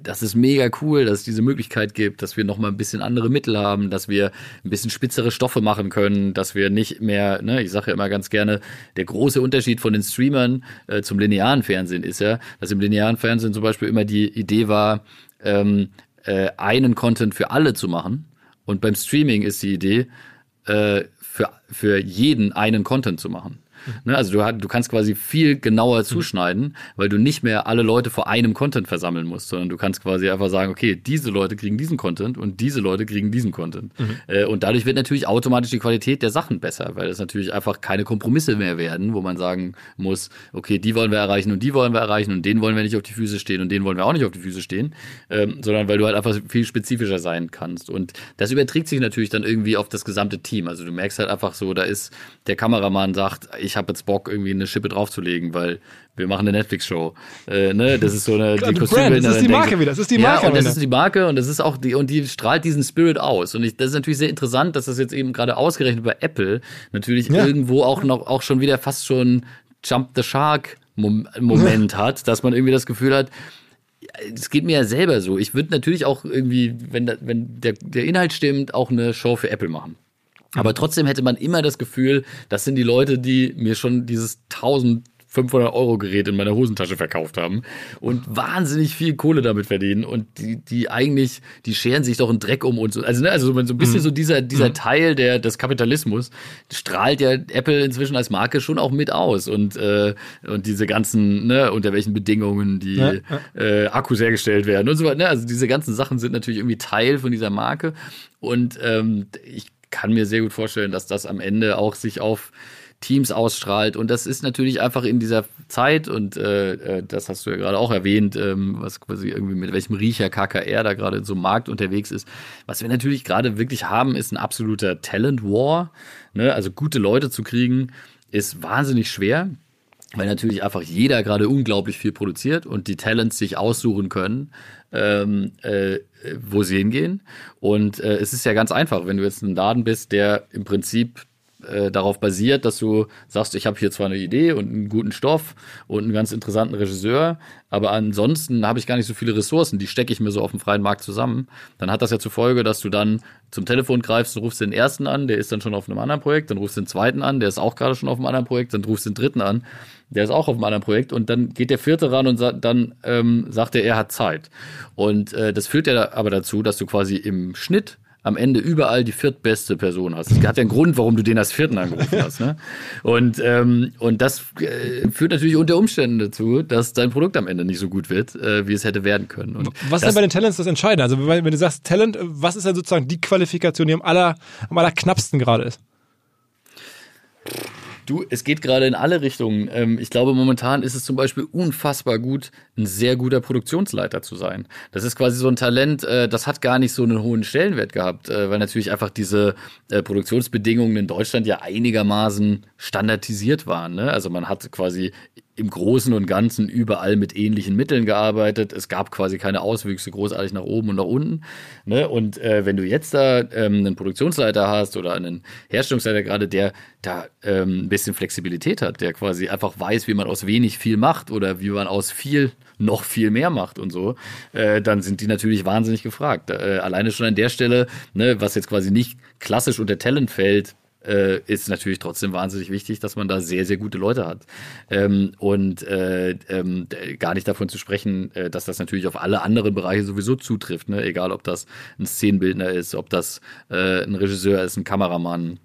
das ist mega cool, dass es diese Möglichkeit gibt, dass wir nochmal ein bisschen andere Mittel haben, dass wir ein bisschen spitzere Stoffe machen können, dass wir nicht mehr, ne, ich sage ja immer ganz gerne, der große Unterschied von den Streamern äh, zum linearen Fernsehen ist ja, dass im linearen Fernsehen zum Beispiel immer die Idee war, ähm, äh, einen Content für alle zu machen. Und beim Streaming ist die Idee, äh, für, für jeden einen Content zu machen. Ne? Also du, du kannst quasi viel genauer zuschneiden, weil du nicht mehr alle Leute vor einem Content versammeln musst, sondern du kannst quasi einfach sagen, okay, diese Leute kriegen diesen Content und diese Leute kriegen diesen Content. Mhm. Äh, und dadurch wird natürlich automatisch die Qualität der Sachen besser, weil es natürlich einfach keine Kompromisse mehr werden, wo man sagen muss, okay, die wollen wir erreichen und die wollen wir erreichen und den wollen wir nicht auf die Füße stehen und den wollen wir auch nicht auf die Füße stehen, ähm, sondern weil du halt einfach viel spezifischer sein kannst. Und das überträgt sich natürlich dann irgendwie auf das gesamte Team. Also du merkst halt einfach so, da ist der Kameramann sagt, ich habe jetzt Bock, irgendwie eine Schippe draufzulegen, weil wir machen eine Netflix-Show. Äh, ne? Das ist so eine die Brand, Das ist die Marke wieder. Das ist die Marke. Ja, und das ist die Marke und das ist auch die und die strahlt diesen Spirit aus. Und ich, das ist natürlich sehr interessant, dass das jetzt eben gerade ausgerechnet bei Apple natürlich ja. irgendwo auch noch auch schon wieder fast schon Jump the Shark Moment hat, dass man irgendwie das Gefühl hat, es geht mir ja selber so. Ich würde natürlich auch irgendwie, wenn, wenn der, der Inhalt stimmt, auch eine Show für Apple machen. Aber trotzdem hätte man immer das Gefühl, das sind die Leute, die mir schon dieses 1000 500 Euro Gerät in meiner Hosentasche verkauft haben und wahnsinnig viel Kohle damit verdienen und die, die eigentlich, die scheren sich doch einen Dreck um uns. Also, ne, also so ein bisschen mhm. so dieser, dieser mhm. Teil der, des Kapitalismus strahlt ja Apple inzwischen als Marke schon auch mit aus und, äh, und diese ganzen, ne, unter welchen Bedingungen die ja, ja. Äh, Akkus hergestellt werden und so weiter. Ne? Also diese ganzen Sachen sind natürlich irgendwie Teil von dieser Marke und ähm, ich kann mir sehr gut vorstellen, dass das am Ende auch sich auf Teams ausstrahlt. Und das ist natürlich einfach in dieser Zeit, und äh, äh das hast du ja gerade auch erwähnt, ähm, was quasi irgendwie mit welchem Riecher KKR da gerade in so einem Markt unterwegs ist. Was wir natürlich gerade wirklich haben, ist ein absoluter Talent War. Ne? Also gute Leute zu kriegen, ist wahnsinnig schwer weil natürlich einfach jeder gerade unglaublich viel produziert und die Talents sich aussuchen können, ähm, äh, wo sie hingehen. Und äh, es ist ja ganz einfach, wenn du jetzt ein Laden bist, der im Prinzip äh, darauf basiert, dass du sagst, ich habe hier zwar eine Idee und einen guten Stoff und einen ganz interessanten Regisseur, aber ansonsten habe ich gar nicht so viele Ressourcen, die stecke ich mir so auf dem freien Markt zusammen. Dann hat das ja zur Folge, dass du dann zum Telefon greifst und rufst den ersten an, der ist dann schon auf einem anderen Projekt, dann rufst den zweiten an, der ist auch gerade schon auf einem anderen Projekt, dann rufst den dritten an, der ist auch auf einem anderen Projekt und dann geht der vierte ran und sa dann ähm, sagt er, er hat Zeit. Und äh, das führt ja aber dazu, dass du quasi im Schnitt am Ende überall die viertbeste Person hast. Es hat ja einen Grund, warum du den als vierten angerufen hast. Ne? Und, ähm, und das äh, führt natürlich unter Umständen dazu, dass dein Produkt am Ende nicht so gut wird, äh, wie es hätte werden können. Und was ist denn bei den Talents das Entscheidende? Also wenn, wenn du sagst Talent, was ist denn sozusagen die Qualifikation, die am, aller, am allerknappsten gerade ist? Du, es geht gerade in alle Richtungen. Ähm, ich glaube, momentan ist es zum Beispiel unfassbar gut, ein sehr guter Produktionsleiter zu sein. Das ist quasi so ein Talent, äh, das hat gar nicht so einen hohen Stellenwert gehabt, äh, weil natürlich einfach diese äh, Produktionsbedingungen in Deutschland ja einigermaßen standardisiert waren. Ne? Also man hat quasi im Großen und Ganzen überall mit ähnlichen Mitteln gearbeitet. Es gab quasi keine Auswüchse großartig nach oben und nach unten. Ne? Und äh, wenn du jetzt da ähm, einen Produktionsleiter hast oder einen Herstellungsleiter gerade, der da ähm, ein bisschen Flexibilität hat, der quasi einfach weiß, wie man aus wenig viel macht oder wie man aus viel noch viel mehr macht und so, äh, dann sind die natürlich wahnsinnig gefragt. Äh, alleine schon an der Stelle, ne, was jetzt quasi nicht klassisch unter Talent fällt, äh, ist natürlich trotzdem wahnsinnig wichtig, dass man da sehr, sehr gute Leute hat. Ähm, und äh, ähm, gar nicht davon zu sprechen, äh, dass das natürlich auf alle anderen Bereiche sowieso zutrifft. Ne? Egal, ob das ein Szenenbildner ist, ob das äh, ein Regisseur ist, ein Kameramann,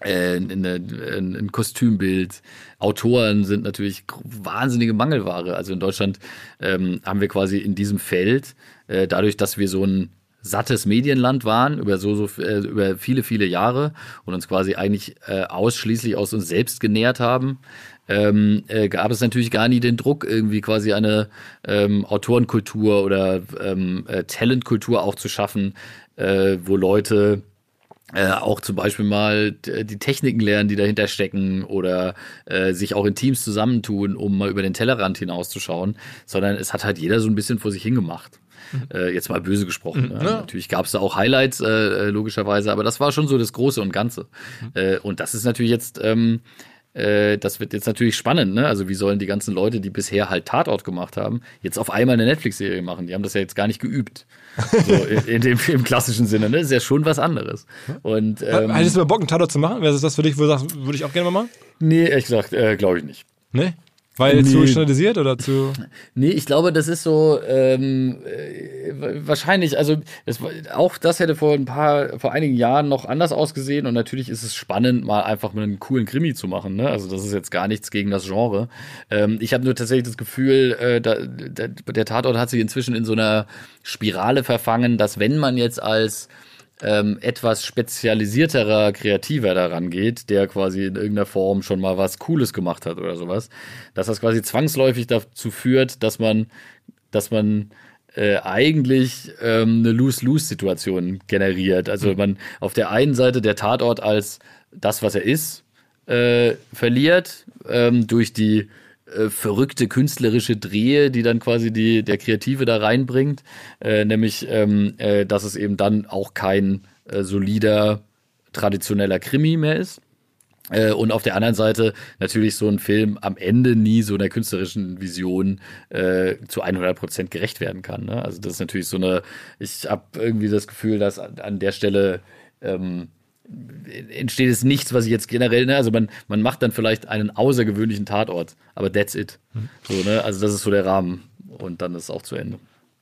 äh, ein Kostümbild. Autoren sind natürlich wahnsinnige Mangelware. Also in Deutschland ähm, haben wir quasi in diesem Feld, äh, dadurch, dass wir so ein sattes Medienland waren über so, so äh, über viele, viele Jahre und uns quasi eigentlich äh, ausschließlich aus uns selbst genährt haben, ähm, äh, gab es natürlich gar nie den Druck, irgendwie quasi eine ähm, Autorenkultur oder ähm, äh, Talentkultur auch zu schaffen, äh, wo Leute äh, auch zum Beispiel mal die Techniken lernen, die dahinter stecken oder äh, sich auch in Teams zusammentun, um mal über den Tellerrand hinauszuschauen, sondern es hat halt jeder so ein bisschen vor sich hingemacht. Mhm. Äh, jetzt mal böse gesprochen. Mhm, ja. Natürlich gab es da auch Highlights, äh, äh, logischerweise, aber das war schon so das Große und Ganze. Mhm. Äh, und das ist natürlich jetzt, ähm, äh, das wird jetzt natürlich spannend, ne? Also wie sollen die ganzen Leute, die bisher halt Tatort gemacht haben, jetzt auf einmal eine Netflix-Serie machen? Die haben das ja jetzt gar nicht geübt. So in, dem im klassischen Sinne, ne? Das ist ja schon was anderes. Und, ähm, Hättest du mal Bock, einen Tatort zu machen? Wäre das das für dich, wo du sagst, würde ich auch gerne mal machen? Nee, ehrlich gesagt, äh, glaube ich nicht. Nee? Weil nee. zu standardisiert oder zu. Nee, ich glaube, das ist so ähm, äh, wahrscheinlich, also das, auch das hätte vor ein paar, vor einigen Jahren noch anders ausgesehen und natürlich ist es spannend, mal einfach mit einem coolen Krimi zu machen. Ne? Also das ist jetzt gar nichts gegen das Genre. Ähm, ich habe nur tatsächlich das Gefühl, äh, da, da, der Tatort hat sich inzwischen in so einer Spirale verfangen, dass wenn man jetzt als ähm, etwas spezialisierterer Kreativer daran geht, der quasi in irgendeiner Form schon mal was Cooles gemacht hat oder sowas, dass das quasi zwangsläufig dazu führt, dass man, dass man äh, eigentlich ähm, eine Lose-Lose-Situation generiert. Also mhm. man auf der einen Seite der Tatort als das, was er ist, äh, verliert, ähm, durch die äh, verrückte künstlerische Drehe, die dann quasi die, der Kreative da reinbringt, äh, nämlich, ähm, äh, dass es eben dann auch kein äh, solider, traditioneller Krimi mehr ist. Äh, und auf der anderen Seite natürlich so ein Film am Ende nie so einer künstlerischen Vision äh, zu 100 Prozent gerecht werden kann. Ne? Also das ist natürlich so eine, ich habe irgendwie das Gefühl, dass an der Stelle ähm, entsteht es nichts, was ich jetzt generell, ne, also man, man macht dann vielleicht einen außergewöhnlichen Tatort, aber that's it. Mhm. So, ne? Also das ist so der Rahmen und dann ist es auch zu Ende.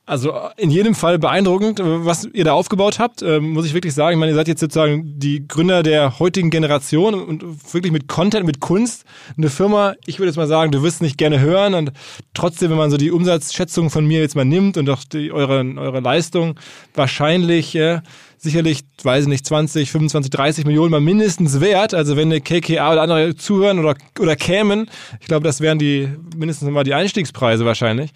Also in jedem Fall beeindruckend, was ihr da aufgebaut habt, ähm, muss ich wirklich sagen. Ich meine, ihr seid jetzt sozusagen die Gründer der heutigen Generation und wirklich mit Content, mit Kunst. Eine Firma, ich würde jetzt mal sagen, du wirst nicht gerne hören und trotzdem, wenn man so die Umsatzschätzung von mir jetzt mal nimmt und auch die, eure, eure Leistung, wahrscheinlich äh, sicherlich, weiß ich nicht, 20, 25, 30 Millionen mal mindestens wert. Also wenn eine KKA oder andere zuhören oder, oder kämen, ich glaube, das wären die mindestens mal die Einstiegspreise wahrscheinlich.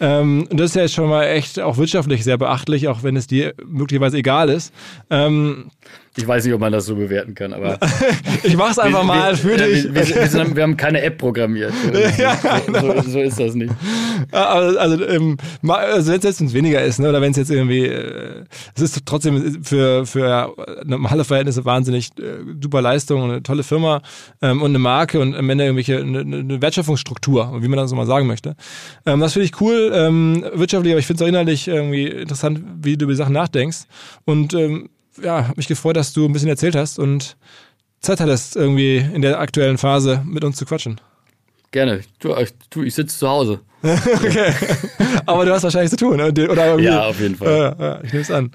Ähm, und das ist ja jetzt schon mal echt auch wirtschaftlich sehr beachtlich, auch wenn es dir möglicherweise egal ist. Ähm, ich weiß nicht, ob man das so bewerten kann, aber. ich mach's einfach wir, mal für dich. Wir, wir, wir, haben keine App programmiert. ja, so, genau. so, so, ist das nicht. Also, also, ähm, also wenn es weniger ist, ne, oder wenn es jetzt irgendwie, äh, es ist trotzdem für, für normale Verhältnisse wahnsinnig äh, super Leistung, eine tolle Firma ähm, und eine Marke und am Ende irgendwelche eine, eine Wertschöpfungsstruktur, wie man das so mal sagen möchte. Ähm, das finde ich cool, ähm, wirtschaftlich, aber ich finde es auch inhaltlich irgendwie interessant, wie du über die Sachen nachdenkst. Und ähm, ja, habe mich gefreut, dass du ein bisschen erzählt hast und Zeit hattest, irgendwie in der aktuellen Phase mit uns zu quatschen. Gerne. Du, du ich sitze zu Hause. okay. Aber du hast wahrscheinlich zu tun, oder? Ja, auf jeden Fall. Ja, ich nehme es an.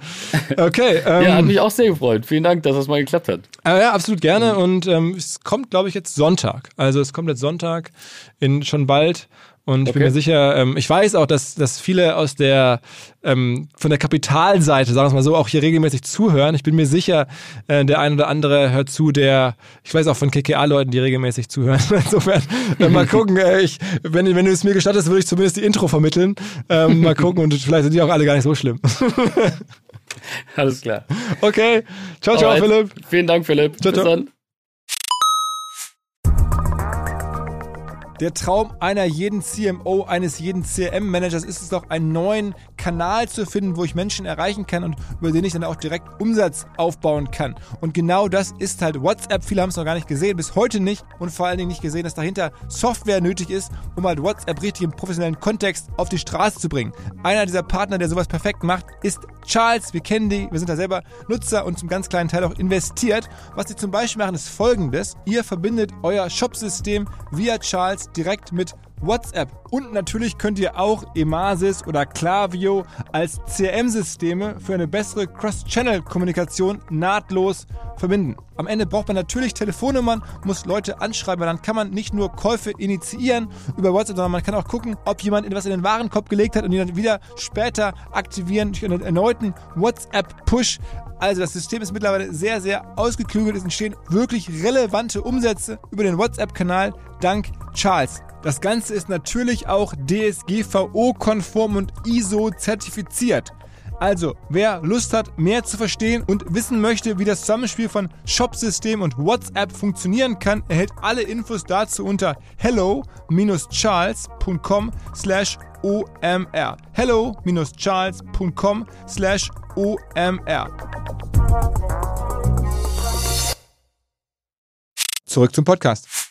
Okay. Ähm, ja, hat mich auch sehr gefreut. Vielen Dank, dass das mal geklappt hat. ja, absolut gerne. Und ähm, es kommt, glaube ich, jetzt Sonntag. Also es kommt jetzt Sonntag in schon bald. Und ich okay. bin mir sicher, ähm, ich weiß auch, dass, dass viele aus der, ähm, von der Kapitalseite, sagen wir es mal so, auch hier regelmäßig zuhören. Ich bin mir sicher, äh, der ein oder andere hört zu, der, ich weiß auch von KKA-Leuten, die regelmäßig zuhören. Insofern, äh, mal gucken, äh, ich, wenn, wenn du es mir gestattest, würde ich zumindest die Intro vermitteln. Ähm, mal gucken und vielleicht sind die auch alle gar nicht so schlimm. Alles klar. Okay. Ciao, ciao, Alright. Philipp. Vielen Dank, Philipp. Ciao, Bis ciao. dann. Der Traum einer jeden CMO, eines jeden CRM-Managers ist es doch, einen neuen Kanal zu finden, wo ich Menschen erreichen kann und über den ich dann auch direkt Umsatz aufbauen kann. Und genau das ist halt WhatsApp. Viele haben es noch gar nicht gesehen, bis heute nicht und vor allen Dingen nicht gesehen, dass dahinter Software nötig ist, um halt WhatsApp richtig im professionellen Kontext auf die Straße zu bringen. Einer dieser Partner, der sowas perfekt macht, ist Charles. Wir kennen die, wir sind da selber Nutzer und zum ganz kleinen Teil auch investiert. Was sie zum Beispiel machen, ist folgendes. Ihr verbindet euer Shopsystem via Charles direkt mit WhatsApp. Und natürlich könnt ihr auch Emasis oder Klaviyo als CRM-Systeme für eine bessere Cross-Channel-Kommunikation nahtlos verbinden. Am Ende braucht man natürlich Telefonnummern, muss Leute anschreiben, weil dann kann man nicht nur Käufe initiieren über WhatsApp, sondern man kann auch gucken, ob jemand etwas in den Warenkorb gelegt hat und ihn dann wieder später aktivieren durch einen erneuten WhatsApp-Push. Also das System ist mittlerweile sehr, sehr ausgeklügelt. Es entstehen wirklich relevante Umsätze über den WhatsApp-Kanal dank Charles. Das Ganze ist natürlich auch DSGVO-konform und ISO-zertifiziert. Also, wer Lust hat, mehr zu verstehen und wissen möchte, wie das Zusammenspiel von Shopsystem und WhatsApp funktionieren kann, erhält alle Infos dazu unter hello-charles.com slash omr. hello-charles.com slash omr. Zurück zum Podcast.